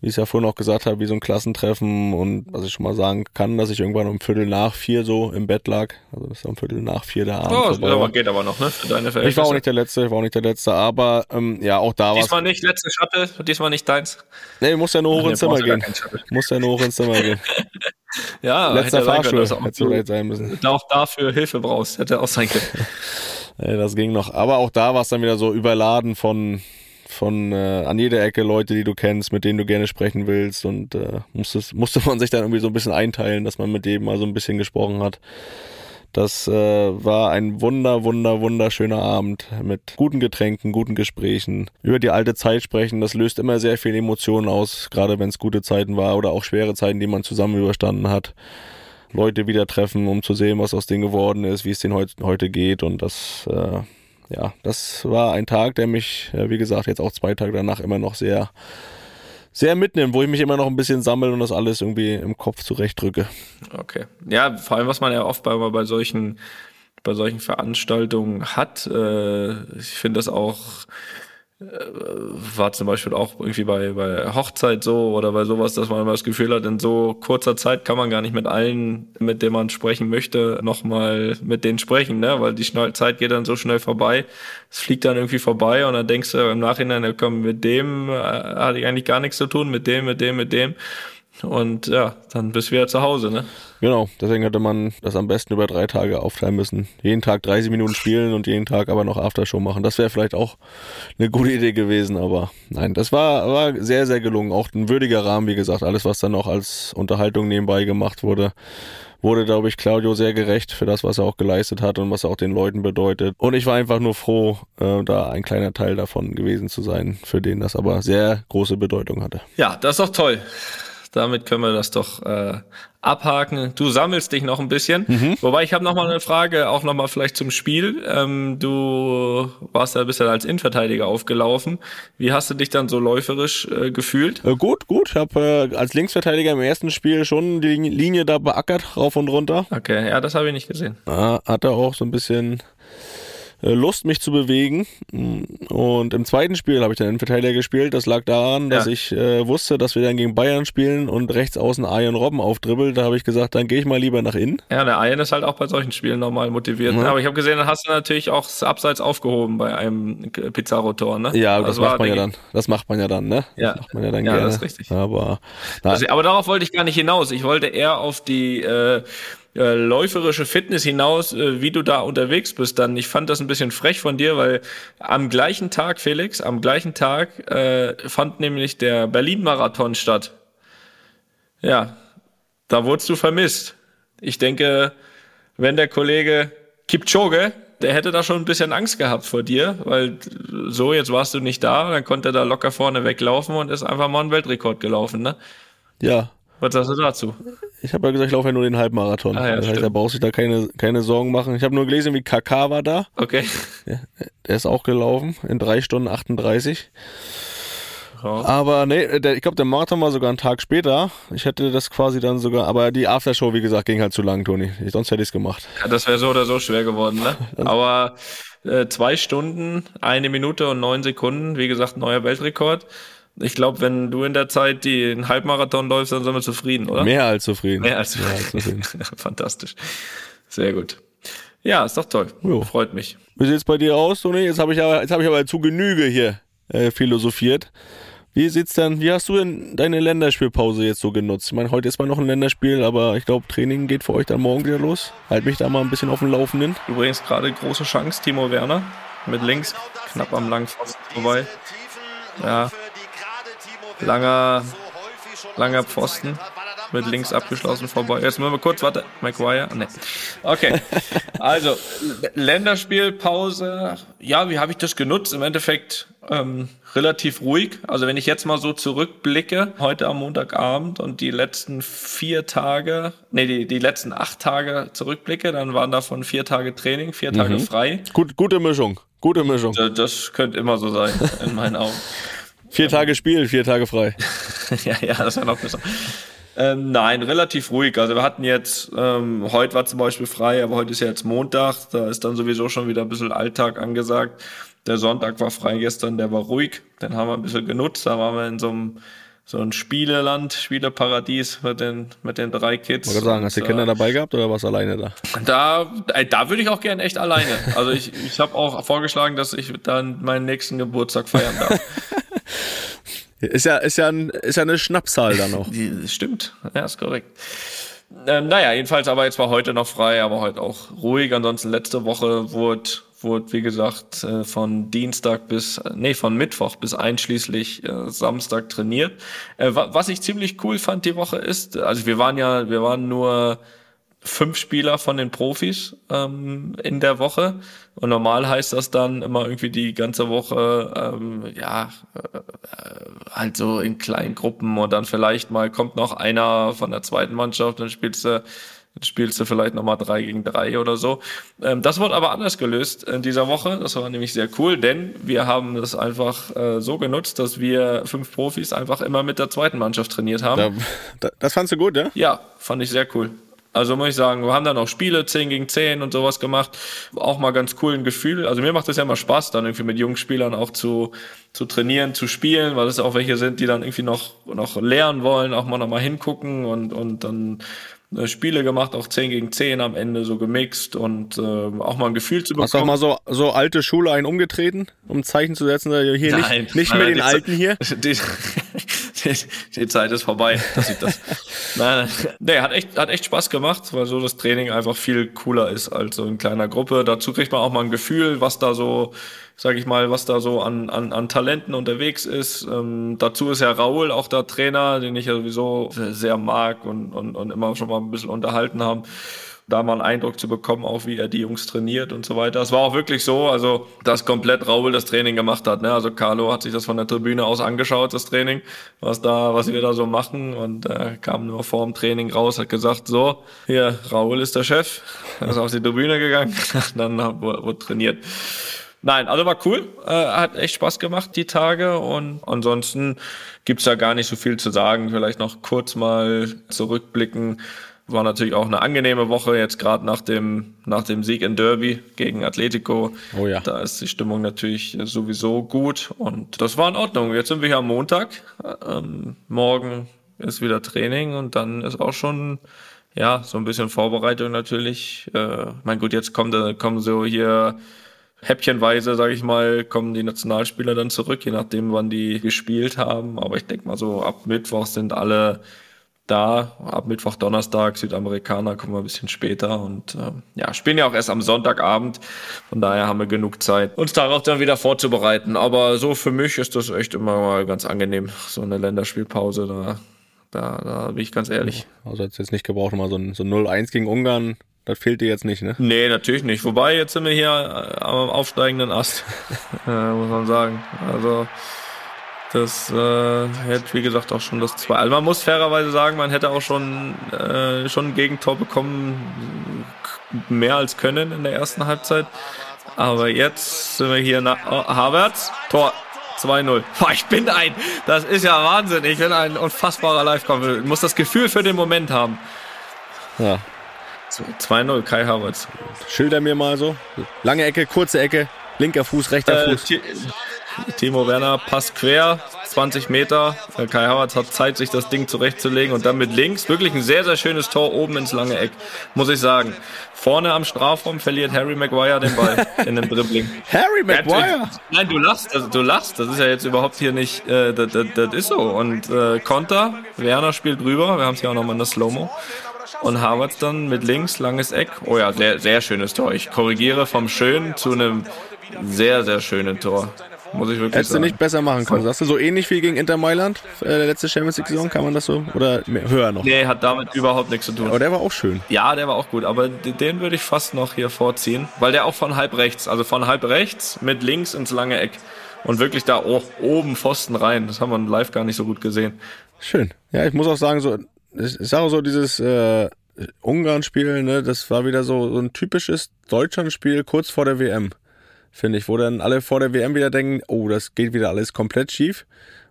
Speaker 3: wie ich es ja vorhin auch gesagt habe, wie so ein Klassentreffen und was ich schon mal sagen kann, dass ich irgendwann um Viertel nach vier so im Bett lag. Also das ist um Viertel nach vier der Abend.
Speaker 4: Oh, das
Speaker 3: vorbei
Speaker 4: aber geht aber noch, ne? Für deine
Speaker 3: ich war auch nicht der Letzte, ich war auch nicht der Letzte, aber ähm, ja, auch da war
Speaker 4: Diesmal nicht, letzte Shuttle, diesmal nicht deins.
Speaker 3: Nee, muss ja nur hoch
Speaker 4: Nee,
Speaker 3: ins Zimmer gehen. Muss ja nur hoch ins Zimmer gehen. *laughs*
Speaker 4: Ja,
Speaker 3: Letzter Fahrstuhl hätte
Speaker 4: du
Speaker 3: vielleicht sein müssen.
Speaker 4: auch dafür Hilfe brauchst. Hätte auch sein können. *laughs*
Speaker 3: Äh, das ging noch. Aber auch da war es dann wieder so überladen von, von äh, an jeder Ecke Leute, die du kennst, mit denen du gerne sprechen willst. Und äh, musste, musste man sich dann irgendwie so ein bisschen einteilen, dass man mit jedem mal so ein bisschen gesprochen hat. Das äh, war ein wunder, wunder, wunderschöner Abend mit guten Getränken, guten Gesprächen. Über die alte Zeit sprechen, das löst immer sehr viel Emotionen aus, gerade wenn es gute Zeiten war oder auch schwere Zeiten, die man zusammen überstanden hat. Leute wieder treffen, um zu sehen, was aus denen geworden ist, wie es denen heut, heute geht. Und das, äh, ja, das war ein Tag, der mich, wie gesagt, jetzt auch zwei Tage danach immer noch sehr, sehr mitnimmt, wo ich mich immer noch ein bisschen sammle und das alles irgendwie im Kopf zurechtdrücke.
Speaker 4: Okay. Ja, vor allem, was man ja oft bei, bei solchen, bei solchen Veranstaltungen hat, äh, ich finde das auch, war zum Beispiel auch irgendwie bei, bei Hochzeit so oder bei sowas, dass man immer das Gefühl hat, in so kurzer Zeit kann man gar nicht mit allen, mit denen man sprechen möchte, nochmal mit denen sprechen, ne? Weil die Zeit geht dann so schnell vorbei. Es fliegt dann irgendwie vorbei und dann denkst du im Nachhinein, komm, mit dem äh, hatte ich eigentlich gar nichts zu tun, mit dem, mit dem, mit dem. Und ja, dann bist du wieder zu Hause, ne?
Speaker 3: Genau, deswegen hätte man das am besten über drei Tage aufteilen müssen. Jeden Tag 30 Minuten spielen und jeden Tag aber noch Aftershow machen. Das wäre vielleicht auch eine gute Idee gewesen, aber nein, das war, war sehr, sehr gelungen. Auch ein würdiger Rahmen, wie gesagt. Alles, was dann noch als Unterhaltung nebenbei gemacht wurde, wurde, glaube ich, Claudio sehr gerecht für das, was er auch geleistet hat und was er auch den Leuten bedeutet. Und ich war einfach nur froh, äh, da ein kleiner Teil davon gewesen zu sein, für den das aber sehr große Bedeutung hatte.
Speaker 4: Ja, das ist doch toll. Damit können wir das doch äh, abhaken. Du sammelst dich noch ein bisschen. Wobei ich habe noch mal eine Frage, auch noch mal vielleicht zum Spiel. Ähm, du warst ja bisher als Innenverteidiger aufgelaufen. Wie hast du dich dann so läuferisch äh, gefühlt?
Speaker 3: Äh, gut, gut. Ich habe äh, als Linksverteidiger im ersten Spiel schon die Linie da beackert, rauf und runter.
Speaker 4: Okay, ja, das habe ich nicht gesehen.
Speaker 3: Ja, hatte auch so ein bisschen Lust, mich zu bewegen. Und im zweiten Spiel habe ich dann Innenverteidiger gespielt. Das lag daran, dass
Speaker 4: Ja.
Speaker 3: ich äh, wusste, dass wir dann gegen Bayern spielen und rechts außen Arjen Robben aufdribbelt. Da habe ich gesagt, dann gehe ich mal lieber nach innen.
Speaker 4: Ja, der Ian ist halt auch bei solchen Spielen normal motiviert.
Speaker 3: Ja.
Speaker 4: Ne? Aber ich habe gesehen, dann hast du natürlich auch das Abseits aufgehoben bei einem Pizarro-Tor. Ne?
Speaker 3: Ja, das
Speaker 4: Also
Speaker 3: macht man ja dann. Das macht man ja dann, ne?
Speaker 4: Ja.
Speaker 3: Das macht man ja dann
Speaker 4: Ja,
Speaker 3: gerne.
Speaker 4: das ist richtig.
Speaker 3: Aber na,
Speaker 4: Also, aber darauf wollte ich gar nicht hinaus. Ich wollte eher auf die äh, äh, läuferische Fitness hinaus, äh, wie du da unterwegs bist. Dann, ich fand das ein bisschen frech von dir, weil am gleichen Tag, Felix, am gleichen Tag äh, fand nämlich der Berlin-Marathon statt. Ja, da wurdest du vermisst. Ich denke, wenn der Kollege Kipchoge, der hätte da schon ein bisschen Angst gehabt vor dir, weil so, jetzt warst du nicht da, dann konnte er da locker vorne weglaufen und ist einfach mal einen Weltrekord gelaufen, ne?
Speaker 3: ja.
Speaker 4: Was sagst du dazu?
Speaker 3: Ich habe ja gesagt, ich laufe ja nur den Halbmarathon.
Speaker 4: Ah, ja,
Speaker 3: das heißt,
Speaker 4: stimmt.
Speaker 3: da brauchst du sich da keine, keine Sorgen machen. Ich habe nur gelesen, wie KK war da.
Speaker 4: Okay.
Speaker 3: Der ist auch gelaufen in drei Stunden 38.
Speaker 4: Ja.
Speaker 3: Aber nee, der, ich glaube, der Marathon war sogar einen Tag später. Ich hätte das quasi dann sogar, aber die Aftershow, wie gesagt, ging halt zu lang, Toni. Sonst hätte ich es gemacht.
Speaker 4: Ja, das wäre so oder so schwer geworden, ne? *laughs* Aber äh, zwei Stunden, eine Minute und neun Sekunden, wie gesagt, neuer Weltrekord. Ich glaube, wenn du in der Zeit die einen Halbmarathon läufst, dann sind wir zufrieden, oder?
Speaker 3: Mehr als zufrieden.
Speaker 4: Mehr als,
Speaker 3: Mehr als zufrieden. *laughs*
Speaker 4: Fantastisch. Sehr gut. Ja, ist doch toll.
Speaker 3: Jo.
Speaker 4: Freut mich.
Speaker 3: Wie sieht's bei dir aus, Toni? Jetzt habe ich aber, jetzt habe ich aber zu Genüge hier äh, philosophiert. Wie sieht's denn, wie hast du denn deine Länderspielpause jetzt so genutzt? Ich meine, heute ist mal noch ein Länderspiel, aber ich glaube, Training geht für euch dann morgen wieder los. Halt mich da mal ein bisschen auf dem Laufenden.
Speaker 4: Übrigens gerade große Chance, Timo Werner mit links, knapp am langen Pfosten vorbei. Ja, langer, langer Pfosten mit links abgeschlossen vorbei. Jetzt müssen wir kurz, warte, Maguire? Nee. Okay. *laughs* Also, Länderspielpause. Ja, wie habe ich das genutzt? Im Endeffekt ähm, relativ ruhig. Also wenn ich jetzt mal so zurückblicke, heute am Montagabend und die letzten vier Tage, nee, die, die letzten acht Tage zurückblicke, dann waren davon vier Tage Training, vier Tage mhm. frei.
Speaker 3: Gut, gute Mischung. Gute Mischung.
Speaker 4: Das, das könnte immer so sein, in meinen Augen. *laughs*
Speaker 3: vier Tage Spiel, vier Tage frei. *laughs*
Speaker 4: ja, ja, das wäre noch besser. Ähm, nein, relativ ruhig. Also wir hatten jetzt, ähm, heute war zum Beispiel frei, aber heute ist ja jetzt Montag, da ist dann sowieso schon wieder ein bisschen Alltag angesagt. Der Sonntag war frei gestern, der war ruhig. Den haben wir ein bisschen genutzt. Da waren wir in so einem so ein Spieleland, Spieleparadies mit den, mit den drei Kids.
Speaker 3: Ich sagen, hast du Kinder äh, dabei gehabt oder warst du alleine da?
Speaker 4: Da, äh, da würde ich auch gerne echt alleine. Also ich, ich habe auch vorgeschlagen, dass ich dann meinen nächsten Geburtstag feiern darf. *laughs*
Speaker 3: Ist ja, ist ja, ein, ist ja eine Schnappzahl da noch.
Speaker 4: Stimmt, ja, ist korrekt. Ähm, naja, jedenfalls aber jetzt war heute noch frei, aber heute auch ruhig. Ansonsten letzte Woche wurde, wurde wie gesagt, äh, von Dienstag bis, nee, von Mittwoch bis einschließlich äh, Samstag trainiert. Äh, was ich ziemlich cool fand die Woche ist, also wir waren ja, wir waren nur fünf Spieler von den Profis ähm, in der Woche. Und normal heißt das dann immer irgendwie die ganze Woche, ähm, ja, äh, halt so in kleinen Gruppen und dann vielleicht mal kommt noch einer von der zweiten Mannschaft, dann spielst du dann spielst du vielleicht nochmal drei gegen drei oder so. Ähm, das wurde aber anders gelöst in dieser Woche. Das war nämlich sehr cool, denn wir haben das einfach äh, so genutzt, dass wir fünf Profis einfach immer mit der zweiten Mannschaft trainiert haben.
Speaker 3: Da, das fandst du gut, ja?
Speaker 4: Ja, fand ich sehr cool. Also muss ich sagen, wir haben dann auch Spiele 10 gegen 10 und sowas gemacht. Auch mal ganz cool ein Gefühl. Also mir macht das ja immer Spaß, dann irgendwie mit jungen Spielern auch zu, zu trainieren, zu spielen, weil es auch welche sind, die dann irgendwie noch, noch lernen wollen, auch mal nochmal hingucken und, und dann äh, Spiele gemacht, auch 10 gegen 10 am Ende so gemixt und äh, auch mal ein Gefühl zu bekommen.
Speaker 3: Hast du auch mal so, so alte Schule einen umgetreten, um ein Zeichen zu setzen, hier nein, nicht, nicht nein, mit den Alten hier? *laughs*
Speaker 4: Die, die, *laughs* die, Zeit ist vorbei, dass ich das. nein, *laughs* nein. Nee, hat echt, hat echt Spaß gemacht, weil so das Training einfach viel cooler ist als so in kleiner Gruppe. Dazu kriegt man auch mal ein Gefühl, was da so sage ich mal, was da so an, an, an Talenten unterwegs ist. Ähm, dazu ist ja Raul auch der Trainer, den ich ja sowieso sehr mag und, und, und immer schon mal ein bisschen unterhalten haben da mal einen Eindruck zu bekommen, auch wie er die Jungs trainiert und so weiter. Es war auch wirklich so, also dass komplett Raul das Training gemacht hat. Ne? Also Carlo hat sich das von der Tribüne aus angeschaut, das Training, was da, was wir da so machen und äh, kam nur vor dem Training raus, hat gesagt, so, hier, Raul ist der Chef, *laughs* er ist auf die Tribüne gegangen, *laughs* dann wurde trainiert. Nein, also war cool, äh, hat echt Spaß gemacht die Tage und ansonsten gibt's da gar nicht so viel zu sagen. Vielleicht noch kurz mal zurückblicken. War natürlich auch eine angenehme Woche jetzt gerade nach dem nach dem Sieg in Derby gegen Atletico. Oh ja. Da ist die Stimmung natürlich sowieso gut und das war in Ordnung. Jetzt sind wir hier am Montag. Ähm, morgen ist wieder Training und dann ist auch schon ja so ein bisschen Vorbereitung natürlich. Äh, mein gut, jetzt kommt kommen so hier häppchenweise, sage ich mal, kommen die Nationalspieler dann zurück, je nachdem, wann die gespielt haben. Aber ich denke mal so, ab Mittwoch sind alle da. Ab Mittwoch, Donnerstag, Südamerikaner kommen wir ein bisschen später und äh, ja, spielen ja auch erst am Sonntagabend. Von daher haben wir genug Zeit, uns darauf dann wieder vorzubereiten. Aber so für mich ist das echt immer mal ganz angenehm, so eine Länderspielpause da. Da, da bin ich ganz ehrlich.
Speaker 3: Also hat jetzt nicht gebraucht, mal so ein, so 0-1 gegen Ungarn das fehlt dir jetzt nicht, ne?
Speaker 4: Nee, natürlich nicht. Wobei, jetzt sind wir hier äh, am aufsteigenden Ast, *laughs* äh, muss man sagen. Also, das äh, hätte, wie gesagt, auch schon das zwei. Also man muss fairerweise sagen, man hätte auch schon, äh, schon ein Gegentor bekommen, mehr als können in der ersten Halbzeit. Aber jetzt sind wir hier nach oh, Havertz, Tor 2-0. *laughs* Ich bin ein, das ist ja Wahnsinn. Ich bin ein unfassbarer. Ich muss das Gefühl für den Moment haben.
Speaker 3: Ja,
Speaker 4: 2-0, Kai Havertz.
Speaker 3: Schilder mir mal so. Lange Ecke, kurze Ecke, linker Fuß, rechter äh, Fuß.
Speaker 4: Timo Werner passt quer, 20 Meter. Kai Havertz hat Zeit, sich das Ding zurechtzulegen und dann mit links wirklich ein sehr, sehr schönes Tor oben ins lange Eck, muss ich sagen. Vorne am Strafraum verliert Harry Maguire den Ball in dem Dribbling. *laughs*
Speaker 3: Harry Maguire?
Speaker 4: Nein, du lachst, also du lachst. Das ist ja jetzt überhaupt hier nicht, äh, das, das, das ist so. Und äh, Konter, Werner spielt drüber. Wir haben es ja auch nochmal in der Slow-Mo. Und Havertz dann mit links, langes Eck. Oh ja, sehr, sehr schönes Tor. Ich korrigiere vom schönen zu einem sehr, sehr schönen Tor. Muss ich wirklich
Speaker 3: Hättest
Speaker 4: sagen.
Speaker 3: du nicht besser machen können. Sagst du so ähnlich wie gegen Inter Mailand, äh, letzte Champions League-Saison, kann man das so? Oder höher noch?
Speaker 4: Nee, hat damit überhaupt nichts zu tun.
Speaker 3: Aber der war auch schön.
Speaker 4: Ja, der war auch gut, aber den würde ich fast noch hier vorziehen, weil der auch von halb rechts, also von halb rechts mit links ins lange Eck und wirklich da oh, oben Pfosten rein. Das haben wir live gar nicht so gut gesehen.
Speaker 3: Schön. Ja, ich muss auch sagen, so, ich ich sage so, dieses äh, Ungarn-Spiel, ne, das war wieder so, so ein typisches Deutschland-Spiel kurz vor der WM, finde ich, wo dann alle vor der WM wieder denken, oh, das geht wieder alles komplett schief.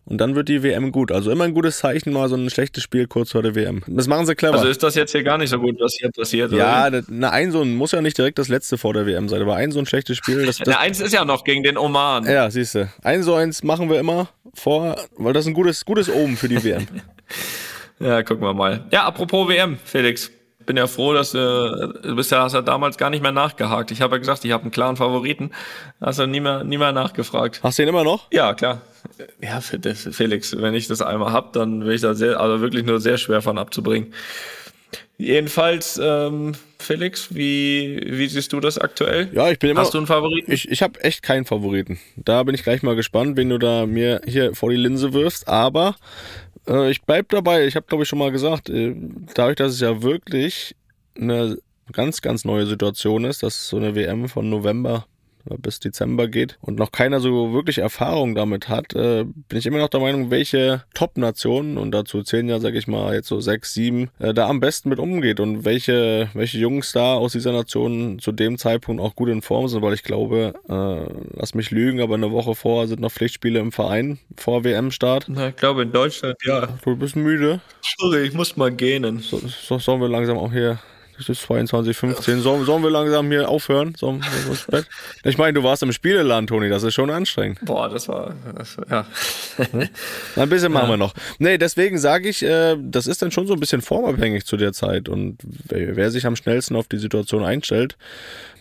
Speaker 3: Und dann wird die WM gut. Also immer ein gutes Zeichen, mal so ein schlechtes Spiel kurz vor der WM. Das machen sie clever.
Speaker 4: Also ist das jetzt hier gar nicht so gut, was hier passiert?
Speaker 3: ja,
Speaker 4: oder?
Speaker 3: das- na, ein so ein, muss ja nicht direkt das letzte vor der WM sein, aber ein so ein schlechtes Spiel, das, das *laughs*
Speaker 4: Der eins ist ja noch gegen den Oman.
Speaker 3: ja, siehst du. Ein so eins machen wir immer vor, weil das ist ein gutes, gutes Omen für die WM. *laughs*
Speaker 4: Ja, gucken wir mal. Ja, apropos WM, Felix. Bin ja froh, dass du, du bist ja, hast ja damals gar nicht mehr nachgehakt. Ich habe ja gesagt, ich habe einen klaren Favoriten. Hast du nie mehr, nie mehr nachgefragt.
Speaker 3: Hast du den immer noch?
Speaker 4: Ja, klar. Ja, Felix, wenn ich das einmal hab, dann will ich da sehr, also wirklich nur sehr schwer von abzubringen. Jedenfalls, ähm, Felix, wie, wie siehst du das aktuell?
Speaker 3: Ja, ich bin immer.
Speaker 4: Hast du einen Favoriten?
Speaker 3: Ich, ich habe echt keinen Favoriten. Da bin ich gleich mal gespannt, wen du da mir hier vor die Linse wirfst. Aber äh, ich bleib dabei. Ich habe, glaube ich, schon mal gesagt, äh, dadurch, dass es ja wirklich eine ganz, ganz neue Situation ist, dass so eine WM von November bis Dezember geht und noch keiner so wirklich Erfahrung damit hat, äh, bin ich immer noch der Meinung, welche Top-Nationen, und dazu zählen ja, sag ich mal, jetzt so sechs, sieben, äh, da am besten mit umgeht und welche, welche Jungs da aus dieser Nation zu dem Zeitpunkt auch gut in Form sind, weil ich glaube, äh, lass mich lügen, aber eine Woche vorher sind noch Pflichtspiele im Verein vor WM-Start.
Speaker 4: Na, ich glaube in Deutschland, ja.
Speaker 3: Du bist müde.
Speaker 4: Sorry, ich muss mal gähnen.
Speaker 3: So, so, sollen wir langsam auch hier. Es ist 22.15 Sollen, sollen wir langsam hier aufhören? Sollen wir ins *laughs* Bett? Ich meine, du warst im Spieleland, Toni. Das ist schon anstrengend.
Speaker 4: Boah, das war, das, ja.
Speaker 3: Na, Ein bisschen machen wir noch. Nee, deswegen sage ich, äh, das ist dann schon so ein bisschen formabhängig zu der Zeit. Und wer, wer sich am schnellsten auf die Situation einstellt,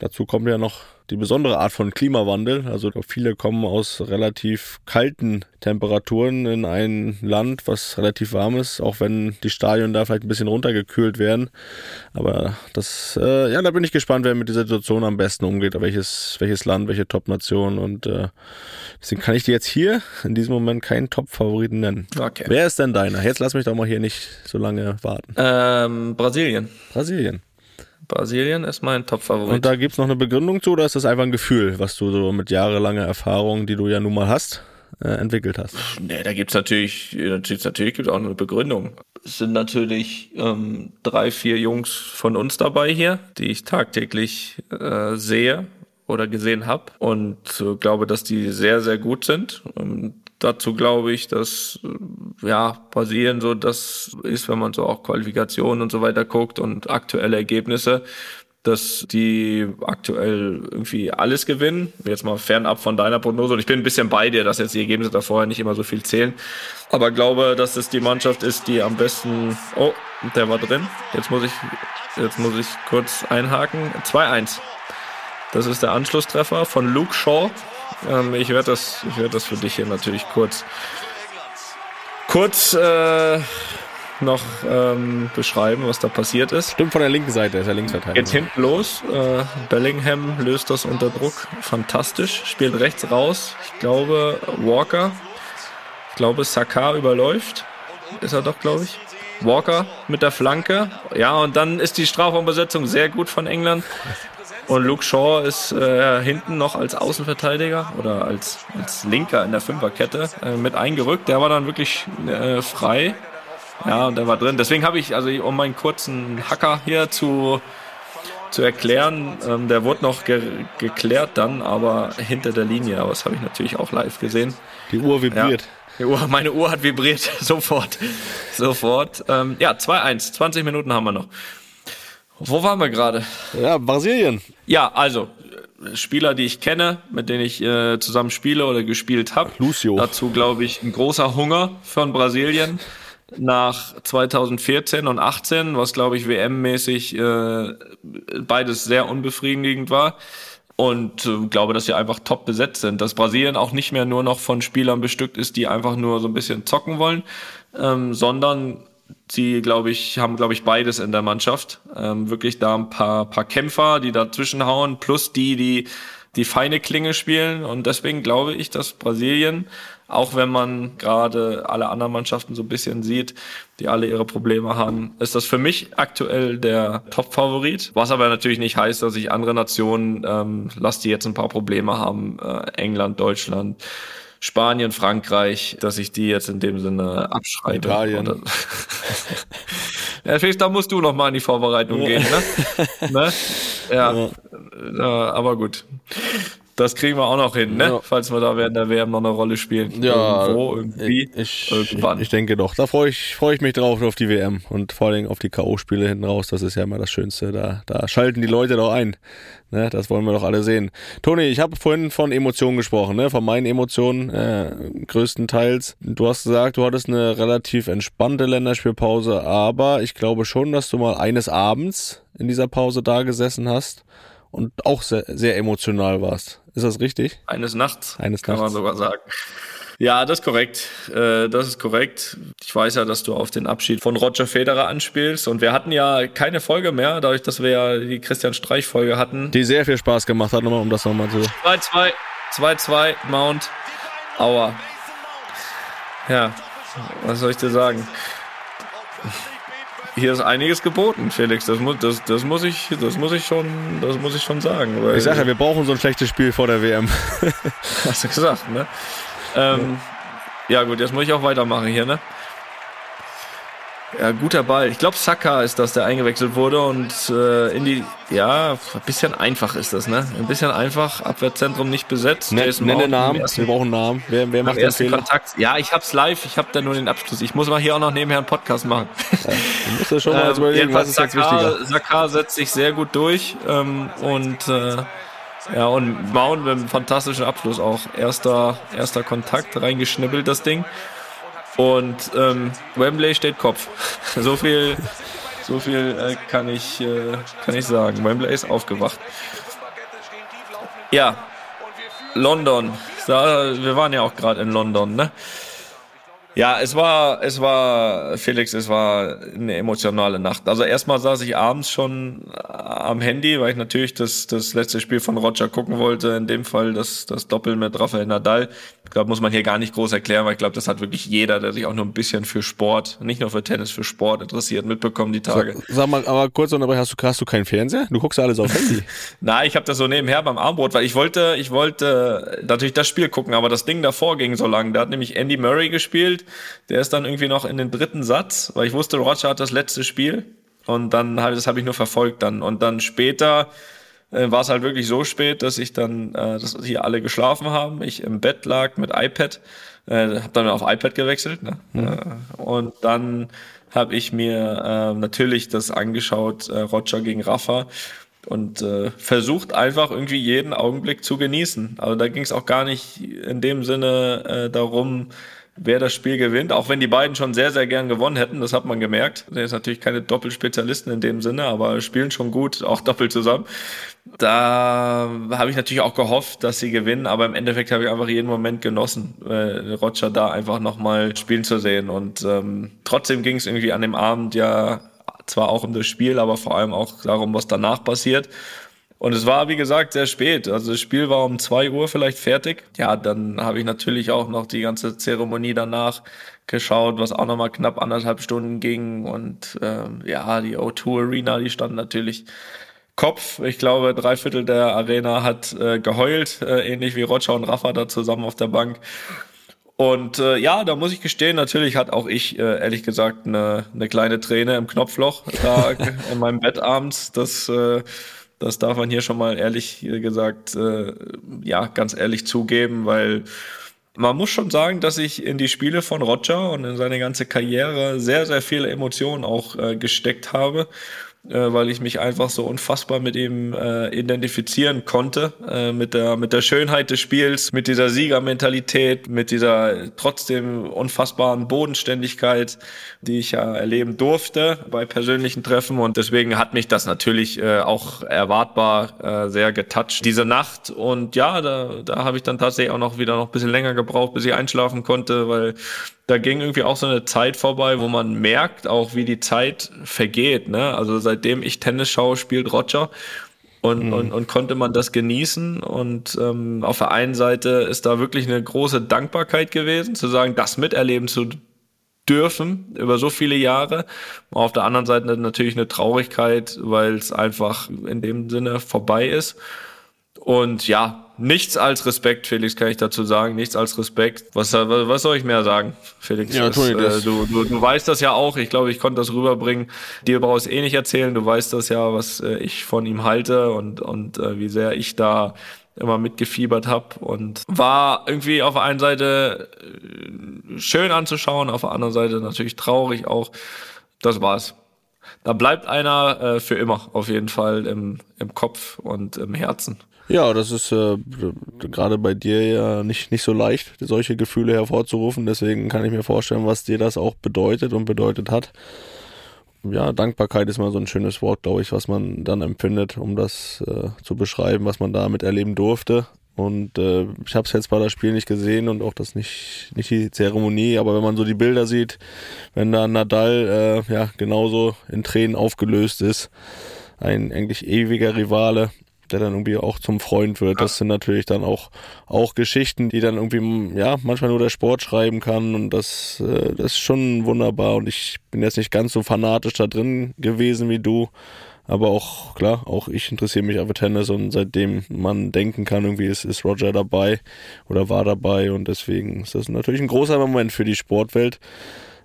Speaker 3: dazu kommt ja noch die besondere Art von Klimawandel. Also viele kommen aus relativ kalten Temperaturen in ein Land, was relativ warm ist, auch wenn die Stadien da vielleicht ein bisschen runtergekühlt werden. Aber das, äh, ja, da bin ich gespannt, wer mit dieser Situation am besten umgeht, welches, welches Land, welche Top-Nation. Und äh, deswegen kann ich dir jetzt hier in diesem Moment keinen Top-Favoriten nennen.
Speaker 4: Okay.
Speaker 3: Wer ist denn deiner? Jetzt lass mich doch mal hier nicht so lange warten.
Speaker 4: Ähm, Brasilien.
Speaker 3: Brasilien.
Speaker 4: Brasilien ist mein Top-Favorit.
Speaker 3: Und da gibt's noch eine Begründung zu, oder ist das einfach ein Gefühl, was du so mit jahrelanger Erfahrung, die du ja nun mal hast, äh, entwickelt hast?
Speaker 4: Nee, da gibt's natürlich, natürlich, natürlich gibt's auch eine Begründung. Es sind natürlich ähm, drei, vier Jungs von uns dabei hier, die ich tagtäglich äh, sehe oder gesehen habe und äh, glaube, dass die sehr, sehr gut sind. Und dazu glaube ich, dass äh, ja Brasilien so das ist, wenn man so auch Qualifikationen und so weiter guckt und aktuelle Ergebnisse, dass die aktuell irgendwie alles gewinnen. Jetzt mal fernab von deiner Prognose. Und ich bin ein bisschen bei dir, dass jetzt die Ergebnisse da vorher nicht immer so viel zählen. Aber glaube, dass es die Mannschaft ist, die am besten. Oh, der war drin. Jetzt muss ich, jetzt muss ich kurz einhaken. 2-1. Das ist der Anschlusstreffer von Luke Shaw. Ähm, ich werde das, ich werde das für dich hier natürlich kurz, kurz äh, noch ähm, beschreiben, was da passiert ist.
Speaker 3: Stimmt von der linken Seite, ist er
Speaker 4: Geht
Speaker 3: Linksverteidiger.
Speaker 4: hinten los. Äh, Bellingham löst das unter Druck. Fantastisch. Spielt rechts raus. Ich glaube, Walker. Ich glaube, Saka überläuft. Ist er doch, glaube ich. Walker mit der Flanke. Ja, und dann ist die Strafraumbesetzung sehr gut von England. Und Luke Shaw ist äh, hinten noch als Außenverteidiger oder als, als Linker in der Fünferkette äh, mit eingerückt. Der war dann wirklich äh, frei. Ja, und der war drin. Deswegen habe ich, also um meinen kurzen Hacker hier zu, zu erklären, ähm, der wurde noch ge geklärt dann, aber hinter der Linie. Aber das habe ich natürlich auch live gesehen.
Speaker 3: Die Uhr vibriert.
Speaker 4: Die Uhr, meine Uhr hat vibriert, *laughs* sofort. Sofort. Ähm, ja, 2-1, 20 Minuten haben wir noch. Wo waren wir gerade?
Speaker 3: Ja. Brasilien.
Speaker 4: Ja, also, Spieler, die ich kenne, mit denen ich äh, zusammen spiele oder gespielt habe.
Speaker 3: Lucio.
Speaker 4: Dazu glaube ich ein großer Hunger von Brasilien nach 2014 und 18, was glaube ich WM-mäßig äh, beides sehr unbefriedigend war. Und äh, glaube, dass sie einfach top besetzt sind. Dass Brasilien auch nicht mehr nur noch von Spielern bestückt ist, die einfach nur so ein bisschen zocken wollen, ähm, sondern sie, glaube ich, haben, glaube ich, beides in der Mannschaft. Ähm, wirklich da ein paar, paar Kämpfer, die dazwischen hauen, plus die, die die feine Klinge spielen. Und deswegen glaube ich, dass Brasilien auch wenn man gerade alle anderen Mannschaften so ein bisschen sieht, die alle ihre Probleme haben, ist das für mich aktuell der Top-Favorit. Was aber natürlich nicht heißt, dass ich andere Nationen, ähm, lass die jetzt ein paar Probleme haben, äh, England, Deutschland, Spanien, Frankreich, dass ich die jetzt in dem Sinne abschreibe.
Speaker 3: Italien. *laughs*
Speaker 4: Ja, Felix, da musst du noch mal in die Vorbereitung gehen, ne? ne? Ja. ja. ja, aber gut. Das kriegen wir auch noch hin, ne? Ja. Falls wir da während der WM noch eine Rolle spielen.
Speaker 3: Ja, Irgendwo, irgendwie, ich, irgendwann. Ich denke doch. Da freue ich, freue ich mich drauf auf die WM und vor allem auf die K.O.-Spiele hinten raus. Das ist ja immer das Schönste. Da, da schalten die Leute doch ein. Ne? Das wollen wir doch alle sehen. Toni, ich habe vorhin von Emotionen gesprochen, ne? Von meinen Emotionen äh, größtenteils. Du hast gesagt, du hattest eine relativ entspannte Länderspielpause, aber ich glaube schon, dass du mal eines Abends in dieser Pause da gesessen hast und auch sehr, sehr emotional warst. Ist das richtig?
Speaker 4: Eines Nachts.
Speaker 3: Eines
Speaker 4: kann
Speaker 3: Nachts.
Speaker 4: man sogar sagen. Ja, das ist korrekt. Äh, das ist korrekt. Ich weiß ja, dass du auf den Abschied von Roger Federer anspielst. Und wir hatten ja keine Folge mehr, dadurch, dass wir ja die Christian Streich-Folge hatten.
Speaker 3: Die sehr viel Spaß gemacht hat, nochmal, um das nochmal zu.
Speaker 4: 2-2, 2-2, Mount. Aua. Ja, was soll ich dir sagen? Hier ist einiges geboten, Felix. Das muss, das, das muss ich, das muss ich schon, das muss ich schon sagen.
Speaker 3: ich sage ja, wir brauchen so ein schlechtes Spiel vor der WM. *laughs*
Speaker 4: Hast du gesagt, ne? Ähm, ja gut, jetzt muss ich auch weitermachen hier, ne? Ja, guter Ball. Ich glaube, Saka ist das, der eingewechselt wurde und äh, in die, ja, ein bisschen einfach ist das, ne? Ein bisschen einfach, Abwehrzentrum nicht besetzt.
Speaker 3: Ne, nenne Namen, ersten, wir brauchen Namen. Wer, wer macht den Fehler?
Speaker 4: Kontakt. Ja, ich hab's live, ich hab da nur den Abschluss. Ich muss mal hier auch noch nebenher einen Podcast machen. Ja,
Speaker 3: du musst ja schon mal ähm, überlegen, was ist Saka, jetzt wichtiger.
Speaker 4: Saka setzt sich sehr gut durch ähm, und äh, ja, und Mount mit einem fantastischen Abschluss auch. Erster, erster Kontakt, reingeschnibbelt das Ding. Und ähm, Wembley steht Kopf. *laughs* so viel, so viel äh, kann ich äh, kann ich sagen. Wembley ist aufgewacht. Ja, London. Da, wir waren ja auch gerade in London, ne? Ja, es war, es war, Felix, es war eine emotionale Nacht. Also erstmal saß ich abends schon am Handy, weil ich natürlich das, das letzte Spiel von Roger gucken wollte. In dem Fall das, das Doppel mit Rafael Nadal. Ich glaube, muss man hier gar nicht groß erklären, weil ich glaube, das hat wirklich jeder, der sich auch nur ein bisschen für Sport, nicht nur für Tennis, für Sport interessiert, mitbekommen die Tage.
Speaker 3: Sag, sag mal, aber kurz unterbrechen, hast du, hast du keinen Fernseher? Du guckst ja alles auf Handy. *laughs*
Speaker 4: Nein, ich habe das so nebenher beim Armbrot, weil ich wollte, ich wollte natürlich das Spiel gucken, aber das Ding davor ging so lang. Da hat nämlich Andy Murray gespielt der ist dann irgendwie noch in den dritten Satz, weil ich wusste, Roger hat das letzte Spiel. Und dann habe das habe ich nur verfolgt dann. Und dann später äh, war es halt wirklich so spät, dass ich dann, äh, dass hier alle geschlafen haben. Ich im Bett lag mit iPad, äh, habe dann auf iPad gewechselt. Ne? Mhm. Äh, und dann habe ich mir äh, natürlich das angeschaut, äh, Roger gegen Rafa und äh, versucht einfach irgendwie jeden Augenblick zu genießen. Also da ging es auch gar nicht in dem Sinne äh, darum, wer das Spiel gewinnt, auch wenn die beiden schon sehr, sehr gern gewonnen hätten, das hat man gemerkt. Der ist natürlich keine Doppelspezialisten in dem Sinne, aber spielen schon gut, *laughs* auch doppelt zusammen. Da habe ich natürlich auch gehofft, dass sie gewinnen, aber im Endeffekt habe ich einfach jeden Moment genossen, äh, Roger da einfach nochmal spielen zu sehen. Und ähm, trotzdem ging es irgendwie an dem Abend ja zwar auch um das Spiel, aber vor allem auch darum, was danach passiert. Und es war, wie gesagt, sehr spät. Also das Spiel war um zwei Uhr vielleicht fertig. Ja, dann habe ich natürlich auch noch die ganze Zeremonie danach geschaut, was auch nochmal knapp anderthalb Stunden ging. Und ähm, ja, die O2 Arena, die stand natürlich Kopf. Ich glaube, drei Viertel der Arena hat äh, geheult, äh, ähnlich wie Roger und Rafa da zusammen auf der Bank. Und äh, ja, da muss ich gestehen, natürlich hat auch ich, äh, ehrlich gesagt, eine, eine kleine Träne im Knopfloch da *laughs* in meinem Bett abends. Das äh, das darf man hier schon mal ehrlich gesagt, äh, ja, ganz ehrlich zugeben, weil man muss schon sagen, dass ich in die Spiele von Roger und in seine ganze Karriere sehr, sehr viele Emotionen auch äh, gesteckt habe. Äh, weil ich mich einfach so unfassbar mit ihm äh, identifizieren konnte, äh, mit der mit der Schönheit des Spiels, mit dieser Siegermentalität, mit dieser trotzdem unfassbaren Bodenständigkeit, die ich ja erleben durfte bei persönlichen Treffen. Und deswegen hat mich das natürlich äh, auch erwartbar äh, sehr getoucht diese Nacht und ja, da da habe ich dann tatsächlich auch noch wieder noch ein bisschen länger gebraucht, bis ich einschlafen konnte, weil da ging irgendwie auch so eine Zeit vorbei, wo man merkt auch, wie die Zeit vergeht. Ne? Also seitdem ich Tennis schaue, spielt Roger und, mhm. und, und konnte man das genießen. Und ähm, auf der einen Seite ist da wirklich eine große Dankbarkeit gewesen, zu sagen, das miterleben zu dürfen über so viele Jahre. Auf der anderen Seite natürlich eine Traurigkeit, weil es einfach in dem Sinne vorbei ist. Und ja, nichts als Respekt, Felix, kann ich dazu sagen. Nichts als Respekt. Was, was soll ich mehr sagen, Felix?
Speaker 3: Ja,
Speaker 4: das, äh, du, du, du weißt das ja auch. Ich glaube, ich konnte das rüberbringen. Dir brauchst eh nicht erzählen. Du weißt das ja, was äh, ich von ihm halte und, und äh, wie sehr ich da immer mitgefiebert habe und war irgendwie auf der einen Seite äh, schön anzuschauen, auf der anderen Seite natürlich traurig auch. Das war's. Da bleibt einer äh, für immer auf jeden Fall im, im Kopf und im Herzen.
Speaker 3: Ja, das ist äh, gerade bei dir ja nicht, nicht so leicht, solche Gefühle hervorzurufen. Deswegen kann ich mir vorstellen, was dir das auch bedeutet und bedeutet hat. Ja, Dankbarkeit ist mal so ein schönes Wort, glaube ich, was man dann empfindet, um das äh, zu beschreiben, was man da miterleben durfte. Und äh, ich habe es jetzt bei das Spiel nicht gesehen und auch das nicht, nicht die Zeremonie, aber wenn man so die Bilder sieht, wenn da Nadal äh, ja genauso in Tränen aufgelöst ist, ein eigentlich ewiger Rivale, der dann irgendwie auch zum Freund wird. Das sind natürlich dann auch, auch Geschichten, die dann irgendwie, ja, manchmal nur der Sport schreiben kann. Und das, äh, das ist schon wunderbar. Und ich bin jetzt nicht ganz so fanatisch da drin gewesen wie du, aber auch, klar, auch ich interessiere mich für Tennis. Und seitdem man denken kann, irgendwie ist, ist Roger dabei oder war dabei. Und deswegen ist das natürlich ein großer Moment für die Sportwelt.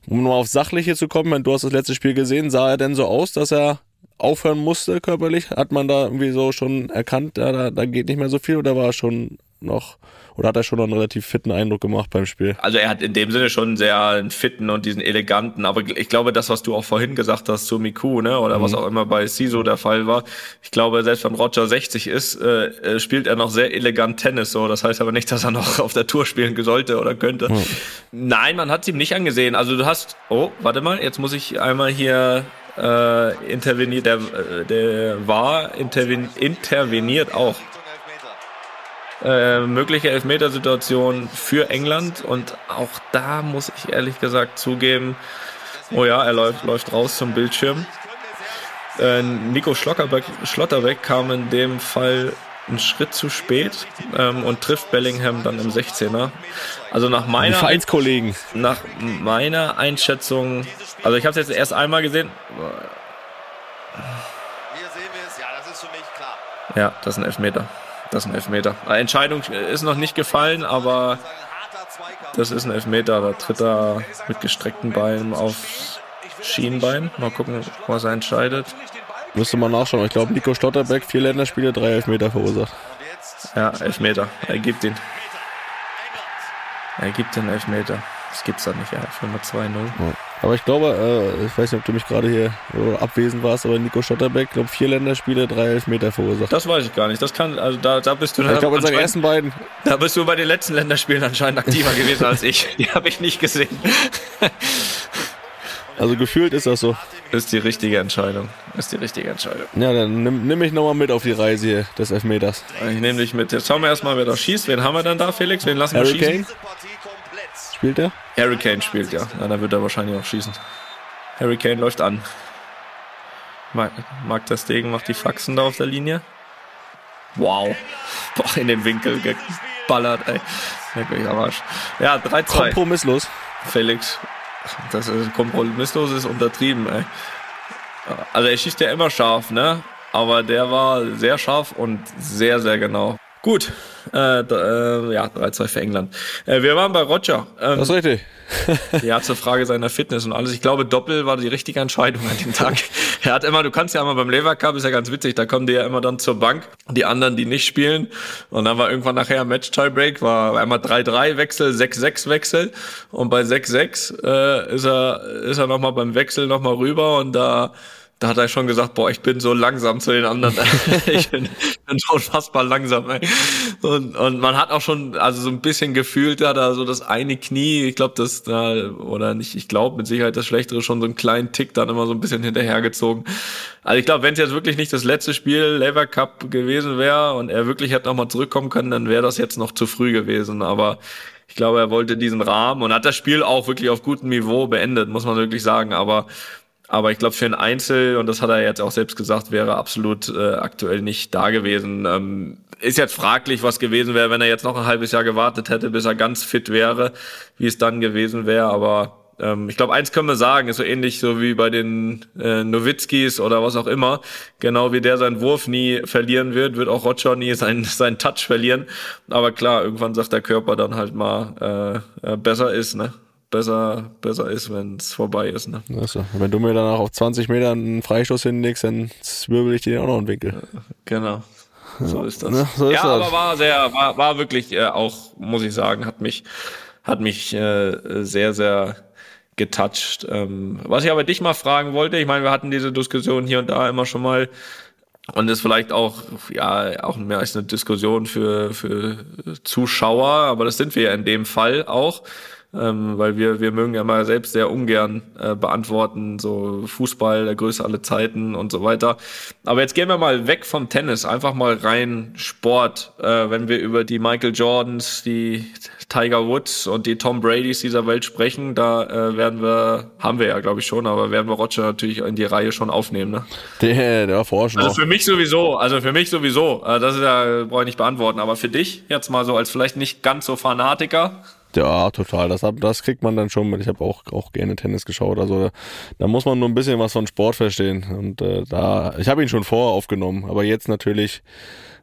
Speaker 3: Um nur auf Sachliche zu kommen, du hast das letzte Spiel gesehen, sah er denn so aus, dass er aufhören musste körperlich? Hat man da irgendwie so schon erkannt, da, da geht nicht mehr so viel oder war er schon noch oder hat er schon einen relativ fitten Eindruck gemacht beim Spiel?
Speaker 4: Also er hat in dem Sinne schon sehr einen fitten und diesen eleganten, aber ich glaube, das, was du auch vorhin gesagt hast zu Miku, ne, oder mhm. was auch immer bei Siso der Fall war, ich glaube, selbst wenn Roger 60 ist, äh, äh, spielt er noch sehr elegant Tennis, so. Das heißt aber nicht, dass er noch auf der Tour spielen sollte oder könnte. Mhm. Nein, man hat es ihm nicht angesehen. Also du hast, oh, warte mal, jetzt muss ich einmal hier äh, interveniert, der, äh, der war interven, interveniert auch. Äh, mögliche Elfmetersituation für England und auch da muss ich ehrlich gesagt zugeben, oh ja, er läuft, läuft raus zum Bildschirm. Äh, Nico Schlotterbeck, Schlotterbeck kam in dem Fall einen Schritt zu spät ähm, und trifft Bellingham dann im 16er. Also nach meiner
Speaker 3: Vereinskollegen.
Speaker 4: Nach meiner Einschätzung also ich habe es jetzt erst einmal gesehen. Hier sehen wir es. Ja, das ist für mich klar. Ja, das ist ein Elfmeter. Das ist ein Elfmeter. Die Entscheidung ist noch nicht gefallen, aber das ist ein Elfmeter. Da tritt er mit gestreckten Beinen auf Schienbein. Mal gucken, was er entscheidet.
Speaker 3: Müsste man nachschauen. Ich glaube, Nico Stotterbeck, vier Länderspiele, drei Elfmeter verursacht.
Speaker 4: Ja, Elfmeter. Er gibt ihn. Er gibt den Elfmeter. Das gibt's da nicht, ja. Firma 2-0. Ja.
Speaker 3: Aber ich glaube, äh, ich weiß nicht, ob du mich gerade hier abwesend warst, aber Nico Schotterbeck, glaube vier Länderspiele, drei Elfmeter verursacht.
Speaker 4: Das weiß ich gar nicht. Das kann, also da, da bist du.
Speaker 3: Ich glaube, in seinen ersten beiden.
Speaker 4: Da bist du bei den letzten Länderspielen anscheinend aktiver gewesen als ich. *laughs* Die habe ich nicht gesehen. *laughs*
Speaker 3: Also gefühlt ist das so.
Speaker 4: Ist die richtige Entscheidung. Ist die richtige Entscheidung.
Speaker 3: Ja, dann nimm, nimm mich nochmal mit auf die Reise hier des Elfmeters.
Speaker 4: Ich nehme dich mit. Jetzt schauen wir erstmal, wer da schießt. Wen haben wir dann da, Felix? Wen lassen Harry wir schießen? Kane?
Speaker 3: Spielt er?
Speaker 4: Harry Kane spielt, ja. Na, dann wird er wahrscheinlich auch schießen. Harry Kane läuft an. Mark der Stegen macht die Faxen da auf der Linie. Wow. Boah, in den Winkel geballert, ey. Wirklich am Arsch. Ja, 3-2.
Speaker 3: Kompromisslos.
Speaker 4: Felix. Das ist kompromisslos ist untertrieben, ey. Also er schießt ja immer scharf, ne? Aber der war sehr scharf und sehr, sehr genau. Gut, äh, äh, ja, 3-2 für England. Äh, wir waren bei Roger.
Speaker 3: Ähm, das ist richtig. *laughs*
Speaker 4: ja, zur Frage seiner Fitness und alles. Ich glaube, Doppel war die richtige Entscheidung an dem Tag. *laughs* er hat immer, du kannst ja immer beim Lever Cup, ist ja ganz witzig, da kommen die ja immer dann zur Bank, die anderen, die nicht spielen. Und dann war irgendwann nachher Match-Tiebreak, war einmal 3-3 Wechsel, 6-6 Wechsel. Und bei 6-6 äh, ist er, ist er nochmal beim Wechsel nochmal rüber und da da hat er schon gesagt, boah, ich bin so langsam zu den anderen. *laughs* *laughs* ich bin, bin schon unfassbar langsam. Ey. Und, und man hat auch schon, also so ein bisschen gefühlt, da da so das eine Knie, ich glaube, das da, oder nicht, ich glaube mit Sicherheit das Schlechtere schon so einen kleinen Tick dann immer so ein bisschen hinterhergezogen. Also ich glaube, wenn es jetzt wirklich nicht das letzte Spiel Lever Cup gewesen wäre und er wirklich hätte nochmal zurückkommen können, dann wäre das jetzt noch zu früh gewesen. Aber ich glaube, er wollte diesen Rahmen und hat das Spiel auch wirklich auf gutem Niveau beendet, muss man wirklich sagen. Aber aber ich glaube, für ein Einzel, und das hat er jetzt auch selbst gesagt, wäre absolut äh, aktuell nicht da gewesen. Ähm, ist jetzt fraglich, was gewesen wäre, wenn er jetzt noch ein halbes Jahr gewartet hätte, bis er ganz fit wäre, wie es dann gewesen wäre. Aber ähm, ich glaube, eins können wir sagen, ist so ähnlich so wie bei den äh, Nowitzkis oder was auch immer. Genau wie der seinen Wurf nie verlieren wird, wird auch Roger nie seinen, seinen Touch verlieren. Aber klar, irgendwann sagt der Körper dann halt mal, äh, äh besser ist, ne? Besser, besser ist, wenn es vorbei ist. Ne?
Speaker 3: Also, wenn du mir danach auf 20 Metern einen Freistoß hinlegst, dann zwirbel ich dir auch noch einen Winkel.
Speaker 4: Genau. So ist das. Ja, so ist ja das. aber war sehr, war, war wirklich äh, auch, muss ich sagen, hat mich, hat mich äh, sehr, sehr getoucht. Ähm, was ich aber dich mal fragen wollte, ich meine, wir hatten diese Diskussion hier und da immer schon mal und ist vielleicht auch ja auch mehr als eine Diskussion für für Zuschauer, aber das sind wir ja in dem Fall auch ähm, weil wir, wir mögen ja mal selbst sehr ungern äh, beantworten, so Fußball, der Größe aller Zeiten und so weiter. Aber jetzt gehen wir mal weg vom Tennis, einfach mal rein Sport, äh, wenn wir über die Michael Jordans, die Tiger Woods und die Tom Bradys dieser Welt sprechen, da äh, werden wir, haben wir ja glaube ich schon, aber werden wir Roger natürlich in die Reihe schon aufnehmen. Ne?
Speaker 3: Der, der forschen
Speaker 4: Also für mich sowieso, also für mich sowieso, äh, das ist ja, brauche ich nicht beantworten, aber für dich jetzt mal so als vielleicht nicht ganz so Fanatiker,
Speaker 3: ja, total. Das, das kriegt man dann schon mit. Ich habe auch, auch gerne Tennis geschaut. Also da muss man nur ein bisschen was von Sport verstehen. Und äh, da, ich habe ihn schon vorher aufgenommen, aber jetzt natürlich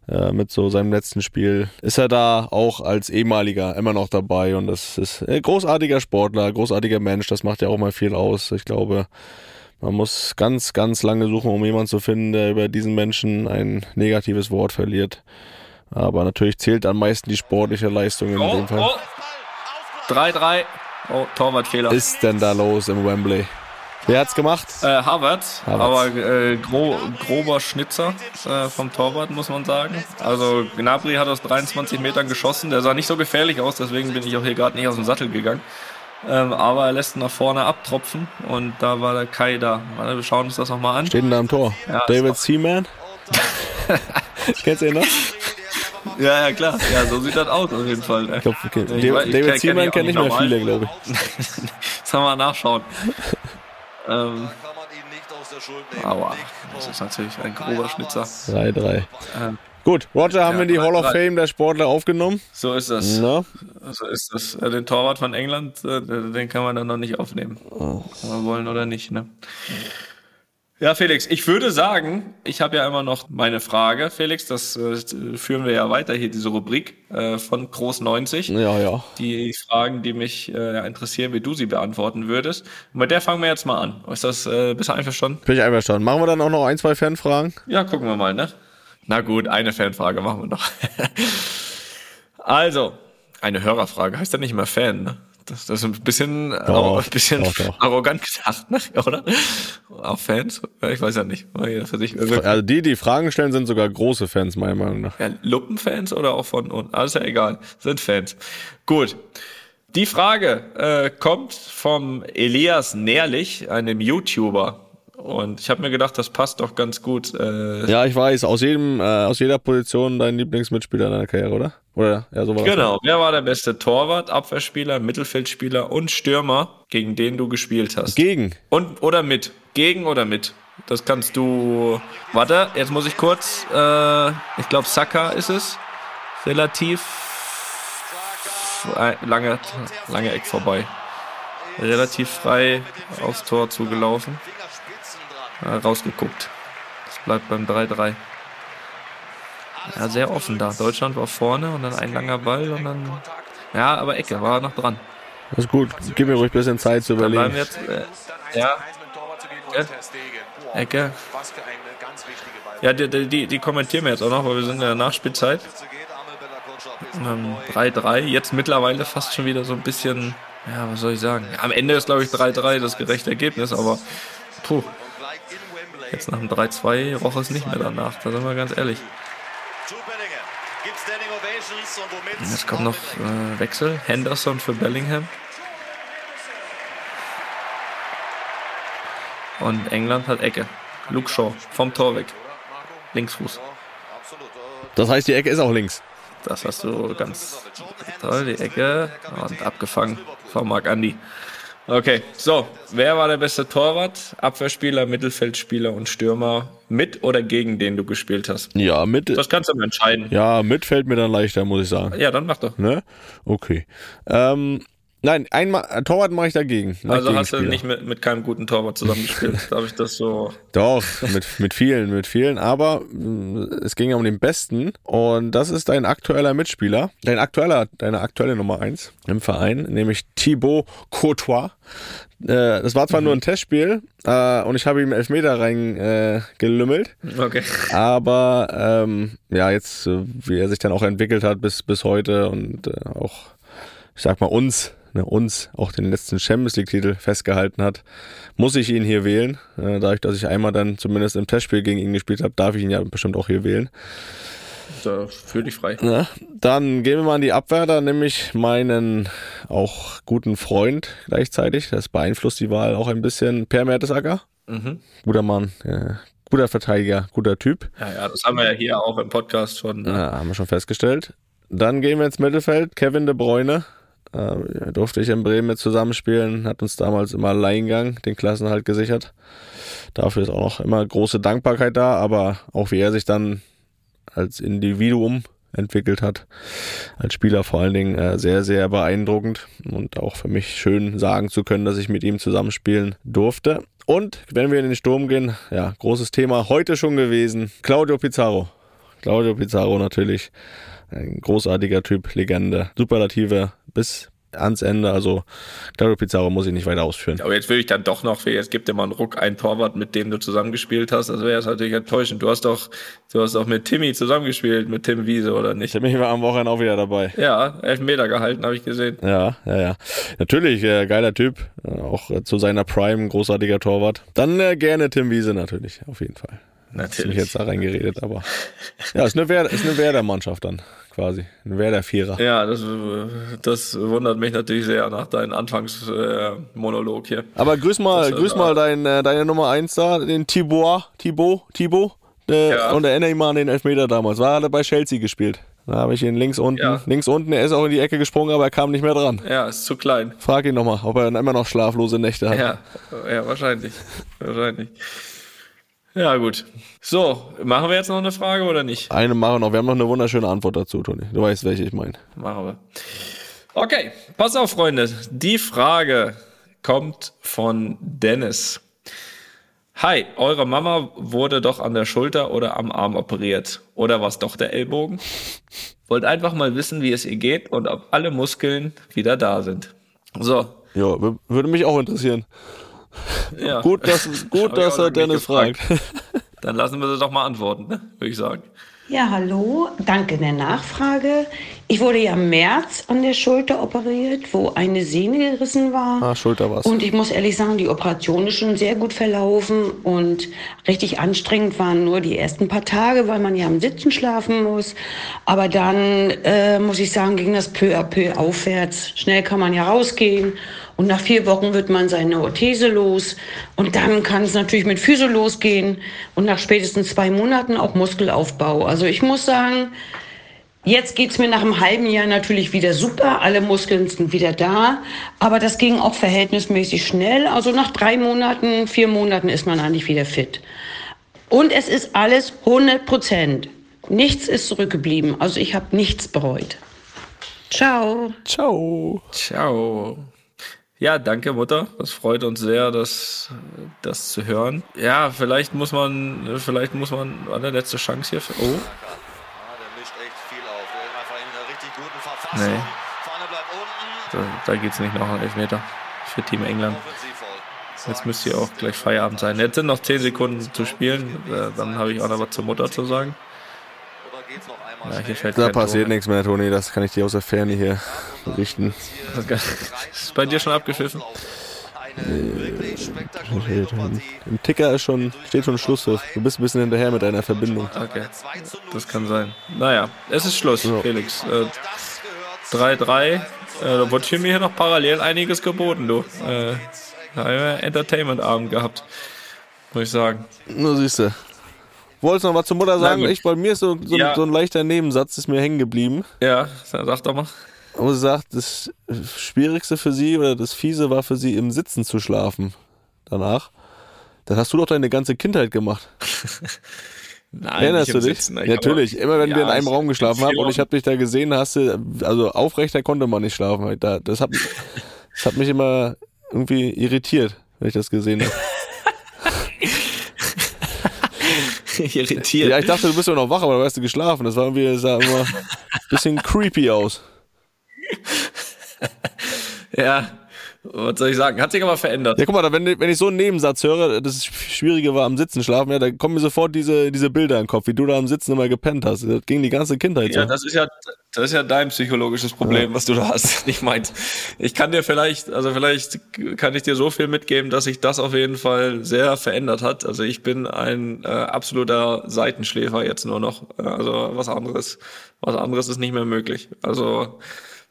Speaker 3: äh, mit so seinem letzten Spiel ist er da auch als ehemaliger immer noch dabei. Und das ist ein großartiger Sportler, großartiger Mensch. Das macht ja auch mal viel aus. Ich glaube, man muss ganz, ganz lange suchen, um jemanden zu finden, der über diesen Menschen ein negatives Wort verliert. Aber natürlich zählt am meisten die sportliche Leistung in oh, dem Fall. Oh.
Speaker 4: 3-3. Oh, Torwartfehler.
Speaker 3: Was ist denn da los im Wembley? Wer hat's gemacht?
Speaker 4: Äh, Harvard, aber äh, gro grober Schnitzer äh, vom Torwart, muss man sagen. Also Gnabry hat aus 23 Metern geschossen. Der sah nicht so gefährlich aus, deswegen bin ich auch hier gerade nicht aus dem Sattel gegangen. Ähm, aber er lässt nach vorne abtropfen und da war der Kai da. wir schauen uns das nochmal an.
Speaker 3: Steht denn da am Tor? Ja, David Seaman? *laughs* Kennst du ihn noch?
Speaker 4: Ja, ja, klar. Ja, so sieht das aus auf jeden Fall. Ich glaub,
Speaker 3: okay. ich, David, David Seaman kennt nicht mehr viele, glaube ich. *laughs*
Speaker 4: das haben wir nachschauen. *laughs* ähm, Aua, das ist natürlich ein grober Schnitzer.
Speaker 3: 3-3. Ähm, Gut, Roger haben ja, wir in die Hall of Fame der Sportler aufgenommen.
Speaker 4: So ist das. Na? So ist das. Den Torwart von England, äh, den kann man dann noch nicht aufnehmen. Oh. Kann man wollen oder nicht, ne? Ja, Felix, ich würde sagen, ich habe ja immer noch meine Frage, Felix, das äh, führen wir ja weiter hier, diese Rubrik äh, von Groß 90.
Speaker 3: Ja, ja.
Speaker 4: Die Fragen, die mich äh, interessieren, wie du sie beantworten würdest. Und mit der fangen wir jetzt mal an. Ist das, äh, bist du einverstanden?
Speaker 3: Bin ich einverstanden. Machen wir dann auch noch ein, zwei Fanfragen?
Speaker 4: Ja, gucken wir mal, ne? Na gut, eine Fanfrage machen wir noch. *laughs* also, eine Hörerfrage heißt ja nicht immer Fan, ne? Das, das ist ein bisschen, doch, ein bisschen doch, doch. arrogant gesagt, ne? *laughs* oder? Auch Fans? Ich weiß ja nicht.
Speaker 3: Also die, die Fragen stellen, sind sogar große Fans, meiner Meinung nach.
Speaker 4: Ja, Luppenfans oder auch von unten? Alles ja egal. Sind Fans. Gut. Die Frage äh, kommt vom Elias Nährlich, einem YouTuber. Und ich habe mir gedacht, das passt doch ganz gut.
Speaker 3: Äh ja, ich weiß, aus jedem, äh, aus jeder Position dein Lieblingsmitspieler in deiner Karriere, oder? Oder
Speaker 4: ja, so war Genau. Das. Wer war der beste Torwart, Abwehrspieler, Mittelfeldspieler und Stürmer, gegen den du gespielt hast?
Speaker 3: Gegen.
Speaker 4: Und oder mit. Gegen oder mit. Das kannst du. Warte, jetzt muss ich kurz. Äh, ich glaube, Saka ist es. Relativ lange, lange Eck vorbei. Relativ frei aufs Tor zugelaufen rausgeguckt. Das bleibt beim 3-3. Ja, sehr offen da. Deutschland war vorne und dann ein langer Ball und dann. Ja, aber Ecke war noch dran.
Speaker 3: Das ist gut. Gib mir ruhig ein bisschen Zeit zu überlegen.
Speaker 4: Jetzt, äh, ja. Ecke. Ja, die, die, die kommentieren wir jetzt auch noch, weil wir sind in der Nachspielzeit. 3-3. Ähm, jetzt mittlerweile fast schon wieder so ein bisschen, ja, was soll ich sagen? Am Ende ist, glaube ich, 3-3 das gerechte Ergebnis, aber puh, Jetzt nach dem 3-2 roch es nicht mehr danach, da sind wir ganz ehrlich. Jetzt kommt noch äh, Wechsel. Henderson für Bellingham. Und England hat Ecke. Luke Shaw vom Tor weg. Linksfuß.
Speaker 3: Das heißt, die Ecke ist auch links.
Speaker 4: Das hast du ganz toll, die Ecke. Und abgefangen von Marc Andi. Okay, so. Wer war der beste Torwart? Abwehrspieler, Mittelfeldspieler und Stürmer mit oder gegen den du gespielt hast?
Speaker 3: Ja, mit.
Speaker 4: Das kannst du mal entscheiden.
Speaker 3: Ja, mit fällt mir dann leichter, muss ich sagen.
Speaker 4: Ja, dann mach doch.
Speaker 3: Ne? Okay. Ähm, nein, einmal Torwart mache ich dagegen. Mach
Speaker 4: Also hast du nicht mit, mit keinem guten Torwart zusammengespielt. *laughs* Darf ich das so.
Speaker 3: Doch, mit, mit vielen, mit vielen. Aber mh, es ging ja um den Besten. Und das ist dein aktueller Mitspieler. Dein aktueller, deine aktuelle Nummer eins im Verein, nämlich Thibaut Courtois. Äh, das war zwar nur ein Testspiel äh, und ich habe ihm Elfmeter reingelümmelt. Äh, gelümmelt.
Speaker 4: Okay.
Speaker 3: Aber ähm, ja, jetzt, äh, wie er sich dann auch entwickelt hat bis, bis heute und äh, auch, ich sag mal, uns, ne, uns auch den letzten Champions League-Titel festgehalten hat, muss ich ihn hier wählen. Äh, dadurch, dass ich einmal dann zumindest im Testspiel gegen ihn gespielt habe, darf ich ihn ja bestimmt auch hier wählen.
Speaker 4: Da fühl dich frei.
Speaker 3: Ne? Dann gehen wir mal in die Abwehr, da nämlich meinen auch guten Freund gleichzeitig. Das beeinflusst die Wahl auch ein bisschen. Per Mertesacker.
Speaker 4: Mhm.
Speaker 3: Guter Mann, äh, guter Verteidiger, guter Typ.
Speaker 4: Ja, ja, das haben wir ja hier auch im Podcast schon. ne?
Speaker 3: Ja, haben wir schon festgestellt. Dann gehen wir ins Mittelfeld. Kevin de Bruyne. Äh, durfte ich in Bremen mit zusammenspielen. Hat uns damals im Alleingang den Klassenhalt gesichert. Dafür ist auch noch immer große Dankbarkeit da. Aber auch wie er sich dann als Individuum entwickelt hat, als Spieler vor allen Dingen äh, sehr, sehr beeindruckend und auch für mich schön sagen zu können, dass ich mit ihm zusammenspielen durfte. Und wenn wir in den Sturm gehen, ja, großes Thema heute schon gewesen, Claudio Pizarro. Claudio Pizarro natürlich. Ein großartiger Typ, Legende, Superlative bis ans Ende. Also Claudio Pizarro muss ich nicht weiter ausführen.
Speaker 4: Aber jetzt will ich dann doch noch, jetzt gibt dir mal einen Ruck, einen Torwart, mit dem du zusammengespielt hast. Das wäre jetzt natürlich enttäuschend. Du hast doch, du hast doch mit Timmy zusammengespielt, mit Tim Wiese, oder nicht?
Speaker 3: Ich war am Wochenende auch wieder dabei.
Speaker 4: Ja, elf Meter gehalten, habe ich gesehen.
Speaker 3: Ja, ja, ja. Natürlich, äh, geiler Typ. Äh, auch äh, zu seiner Prime, großartiger Torwart. Dann äh, gerne Tim Wiese natürlich, auf jeden Fall. Ist mich
Speaker 4: Natürlich.
Speaker 3: jetzt da reingeredet, aber ja, ist eine, Werder, ist eine Werder-Mannschaft dann quasi. Ein Werder-Vierer.
Speaker 4: Ja, das, das wundert mich natürlich sehr nach deinem Anfangsmonolog hier.
Speaker 3: Aber grüß mal,
Speaker 4: Das-
Speaker 3: grüß mal dein, äh, deine Nummer eins da, den Thibaut, Thibaut, Thibaut. Äh,
Speaker 4: Ja.
Speaker 3: Und erinnere ich mal an den Elfmeter damals. War er bei Chelsea gespielt. Da habe ich ihn links unten,
Speaker 4: Ja.
Speaker 3: links unten, er ist auch in die Ecke gesprungen, aber er kam nicht mehr dran.
Speaker 4: Ja, ist zu klein.
Speaker 3: Frag ihn nochmal, ob er dann immer noch schlaflose Nächte hat.
Speaker 4: Ja, ja, wahrscheinlich. Wahrscheinlich. Ja, gut. So, machen wir jetzt noch eine Frage oder nicht?
Speaker 3: Eine machen wir noch. Wir haben noch eine wunderschöne Antwort dazu, Toni. Du weißt, welche ich meine.
Speaker 4: Machen wir. Okay, pass auf, Freunde. Die Frage kommt von Dennis. Hi, eure Mama wurde doch an der Schulter oder am Arm operiert. Oder war es doch der Ellbogen? Wollt einfach mal wissen, wie es ihr geht und ob alle Muskeln wieder da sind. So,
Speaker 3: Ja, würde mich auch interessieren.
Speaker 4: Ja.
Speaker 3: Gut, dass, *laughs* gut, dass er Dennis
Speaker 4: gefragt.
Speaker 3: fragt. *laughs*
Speaker 4: Dann lassen wir sie doch mal antworten, ne? würde ich sagen.
Speaker 5: Ja, hallo, danke der Nachfrage. Ich wurde ja im März an der Schulter operiert, wo eine Sehne gerissen war.
Speaker 3: Ah, Schulter war's.
Speaker 5: Und ich muss ehrlich sagen, die Operation ist schon sehr gut verlaufen und richtig anstrengend waren nur die ersten paar Tage, weil man ja am Sitzen schlafen muss. Aber dann, äh, muss ich sagen, ging das peu à peu aufwärts. Schnell kann man ja rausgehen. Und nach vier Wochen wird man seine Orthese los. Und dann kann es natürlich mit Physio losgehen. Und nach spätestens zwei Monaten auch Muskelaufbau. Also ich muss sagen, Jetzt geht's mir nach einem halben Jahr natürlich wieder super. Alle Muskeln sind wieder da. Aber das ging auch verhältnismäßig schnell. Also nach drei Monaten, vier Monaten ist man eigentlich wieder fit. Und es ist alles 100 Prozent. Nichts ist zurückgeblieben. Also ich habe nichts bereut. Ciao.
Speaker 3: Ciao.
Speaker 4: Ciao. Ja, danke Mutter. Das freut uns sehr, das, das zu hören. Ja, vielleicht muss man, vielleicht muss man eine letzte Chance hier. Für, oh,
Speaker 6: Ja, der mischt echt viel auf. Der ist einfach in einer richtig guten Verfassung.
Speaker 4: Nee.
Speaker 6: Vorne bleibt unten.
Speaker 4: da, da geht's nicht noch einen Elfmeter für Team England. Jetzt müsste hier auch gleich Feierabend sein. Jetzt sind noch 10 Sekunden zu spielen. Äh, Dann habe ich auch noch was zur Mutter zu sagen.
Speaker 6: Oder geht's noch
Speaker 4: Ja, hier fällt
Speaker 3: Da
Speaker 4: Tor
Speaker 3: passiert
Speaker 4: mehr.
Speaker 3: nichts mehr, Toni. Das kann ich dir aus der Ferne hier berichten.
Speaker 4: Das *laughs* ist bei dir schon
Speaker 6: spektakuläre Partie.
Speaker 3: Im Ticker ist schon, steht schon Schlusspfiff. Du bist ein bisschen hinterher mit deiner Verbindung.
Speaker 4: Okay,
Speaker 6: 2 zu 0.
Speaker 4: das kann sein. Naja, es ist Schluss,
Speaker 3: Ja.
Speaker 4: Felix. Äh,
Speaker 6: Das gehört
Speaker 4: 3-3. Äh, da wurde hier mir hier noch parallel einiges geboten, du. Äh, da haben wir Entertainment-Abend gehabt. Muss ich sagen.
Speaker 3: Nur siehst du. Wolltest du noch was zur Mutter sagen? Ich, bei mir ist so, so,
Speaker 4: Ja.
Speaker 3: so ein leichter Nebensatz ist mir hängen geblieben.
Speaker 4: Ja, sag doch mal.
Speaker 3: Wo sie sagt, das Schwierigste für sie oder das Fiese war für sie im Sitzen zu schlafen. Danach. Das hast du doch deine ganze Kindheit gemacht. *laughs*
Speaker 4: Nein,
Speaker 3: Erinnerst
Speaker 4: nicht
Speaker 3: du dich?
Speaker 4: Sitzen. Ich
Speaker 3: Ja, Natürlich. Immer wenn wir in
Speaker 4: Ja,
Speaker 3: einem Raum geschlafen haben und ich habe dich da gesehen, hast du, also aufrechter konnte man nicht schlafen. Da- Das hat, das hat mich immer irgendwie irritiert, wenn ich das gesehen habe. *laughs* *laughs*
Speaker 4: irritiert.
Speaker 3: Ja, ich dachte, du bist ja noch wach, aber du hast du geschlafen. Das war irgendwie, das sah immer ein bisschen creepy aus. *laughs*
Speaker 4: Ja, was soll ich sagen? Hat sich aber verändert.
Speaker 3: Ja, guck mal, wenn, wenn ich so einen Nebensatz höre, das Schwierige war am Sitzen schlafen, ja, da kommen mir sofort diese, diese Bilder in den Kopf, wie du da am Sitzen immer gepennt hast. Das ging die ganze Kindheit
Speaker 4: Ja,
Speaker 3: so.
Speaker 4: das ist ja, das ist ja dein psychologisches Problem, was du da hast, *laughs* nicht meins. Ich kann dir vielleicht, also vielleicht kann ich dir so viel mitgeben, dass sich das auf jeden Fall sehr verändert hat. Also ich bin ein äh, absoluter Seitenschläfer jetzt nur noch. Äh, Also was anderes, was anderes ist nicht mehr möglich. Also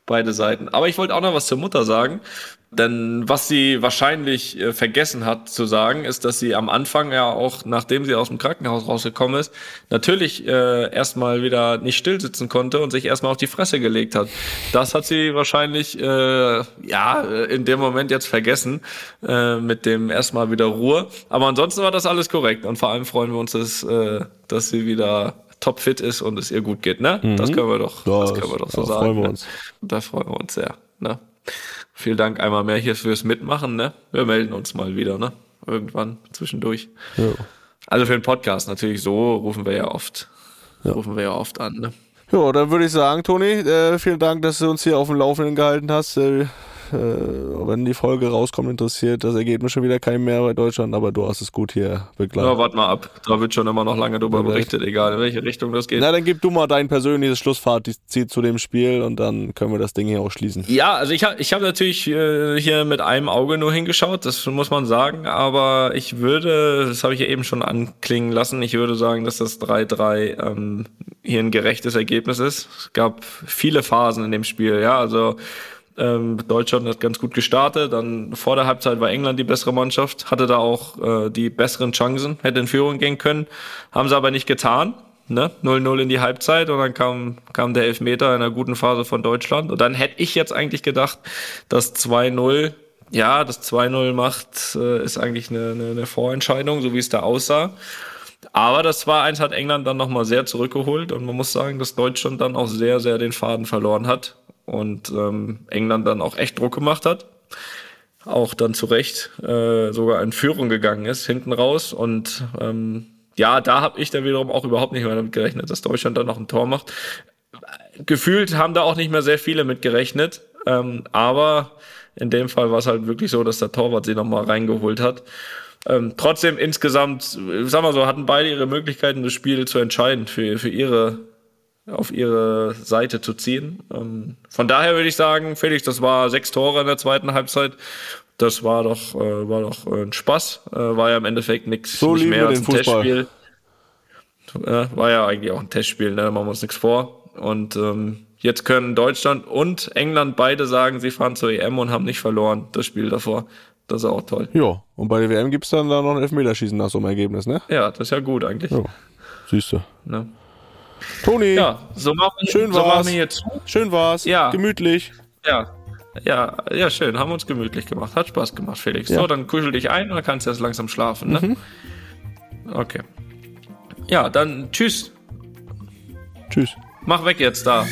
Speaker 4: beide Seiten. Aber ich wollte auch noch was zur Mutter sagen. Denn was sie wahrscheinlich äh, vergessen hat zu sagen, ist, dass sie am Anfang ja auch, nachdem sie aus dem Krankenhaus rausgekommen ist, natürlich äh, erstmal wieder nicht still sitzen konnte und sich erstmal auf die Fresse gelegt hat. Das hat sie wahrscheinlich äh, ja äh, in dem Moment jetzt vergessen äh, mit dem erstmal wieder Ruhe. Aber ansonsten war das alles korrekt und vor allem freuen wir uns, dass, äh, dass sie wieder topfit ist und es ihr gut geht. Ne? Das können wir doch,
Speaker 3: Ja,
Speaker 4: das können wir doch so
Speaker 3: da
Speaker 4: sagen.
Speaker 3: freuen wir
Speaker 4: ne?
Speaker 3: uns.
Speaker 4: Da freuen wir uns sehr. Ne? Vielen Dank einmal mehr hier fürs Mitmachen. Ne? Wir melden uns mal wieder, ne? Irgendwann zwischendurch.
Speaker 3: Ja.
Speaker 4: Also für den Podcast natürlich so rufen wir ja oft,
Speaker 3: Ja.
Speaker 4: rufen wir ja oft an. Ne?
Speaker 3: Ja, dann würde ich sagen, Toni, äh, vielen Dank, dass du uns hier auf dem Laufenden gehalten hast. Äh, wenn die Folge rauskommt, interessiert das Ergebnis schon wieder keinen mehr bei Deutschland, aber du hast es gut hier begleitet.
Speaker 4: Ja, warte mal ab. Da wird schon immer noch lange drüber
Speaker 3: Vielleicht.
Speaker 4: berichtet, egal in welche Richtung das geht.
Speaker 3: Na, dann gib du mal dein persönliches Schlussfazit zu dem Spiel und dann können wir das Ding hier auch schließen.
Speaker 4: Ja, also ich habe ich hab natürlich äh, hier mit einem Auge nur hingeschaut, das muss man sagen, aber ich würde, das habe ich ja eben schon anklingen lassen, ich würde sagen, dass das 3-3 ähm, hier ein gerechtes Ergebnis ist. Es gab viele Phasen in dem Spiel, ja, also ähm, Deutschland hat ganz gut gestartet, dann vor der Halbzeit war England die bessere Mannschaft, hatte da auch äh, die besseren Chancen, hätte in Führung gehen können, haben sie aber nicht getan. Ne? 0-0 in die Halbzeit und dann kam, kam der Elfmeter in einer guten Phase von Deutschland. Und dann hätte ich jetzt eigentlich gedacht, dass 2-0, ja, das 2-0 macht, äh, ist eigentlich eine, eine, eine Vorentscheidung, so wie es da aussah. Aber das 2-1 hat England dann nochmal sehr zurückgeholt und man muss sagen, dass Deutschland dann auch sehr, sehr den Faden verloren hat und ähm, England dann auch echt Druck gemacht hat. Auch dann zu Recht äh, sogar in Führung gegangen ist, hinten raus. Und ähm, ja, da habe ich dann wiederum auch überhaupt nicht mehr damit gerechnet, dass Deutschland dann noch ein Tor macht. Gefühlt haben da auch nicht mehr sehr viele mit gerechnet. Ähm, aber in dem Fall war es halt wirklich so, dass der Torwart sie nochmal reingeholt hat. Ähm, trotzdem insgesamt, sag mal so, hatten beide ihre Möglichkeiten, das Spiel zu entscheiden, für, für ihre, auf ihre Seite zu ziehen. Ähm, von daher würde ich sagen, Felix, das war sechs Tore in der zweiten Halbzeit. Das war doch, äh, war doch ein Spaß. Äh, war ja im Endeffekt nichts
Speaker 3: So
Speaker 4: nicht mehr als ein
Speaker 3: Fußball.
Speaker 4: Testspiel. Äh, war ja eigentlich auch ein Testspiel, ne? machen wir uns nichts vor. Und ähm, jetzt können Deutschland und England beide sagen, sie fahren zur EM und haben nicht verloren, das Spiel davor. Das ist auch toll.
Speaker 3: Ja, und bei der WM gibt's dann da noch ein Elfmeterschießen nach so einem Ergebnis, ne?
Speaker 4: Ja, das ist ja gut eigentlich.
Speaker 3: Ja, siehst du.
Speaker 4: Ne?
Speaker 3: Toni,
Speaker 4: Ja, so machen wir,
Speaker 3: Schön
Speaker 4: so
Speaker 3: war's.
Speaker 4: machen wir jetzt.
Speaker 3: schön war's.
Speaker 4: Ja.
Speaker 3: Gemütlich.
Speaker 4: Ja. Ja, ja, schön. Haben uns gemütlich gemacht. Hat Spaß gemacht, Felix.
Speaker 3: Ja.
Speaker 4: So, dann kuschel dich ein und dann kannst du jetzt langsam schlafen, ne?
Speaker 3: Mhm.
Speaker 4: Okay. Ja, dann tschüss.
Speaker 3: Tschüss.
Speaker 4: Mach weg jetzt da.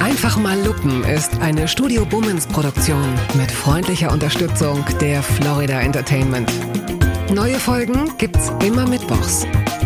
Speaker 7: Einfach mal lupen ist eine Studio Bummens Produktion mit freundlicher Unterstützung der Florida Entertainment. Neue Folgen gibt's immer mittwochs.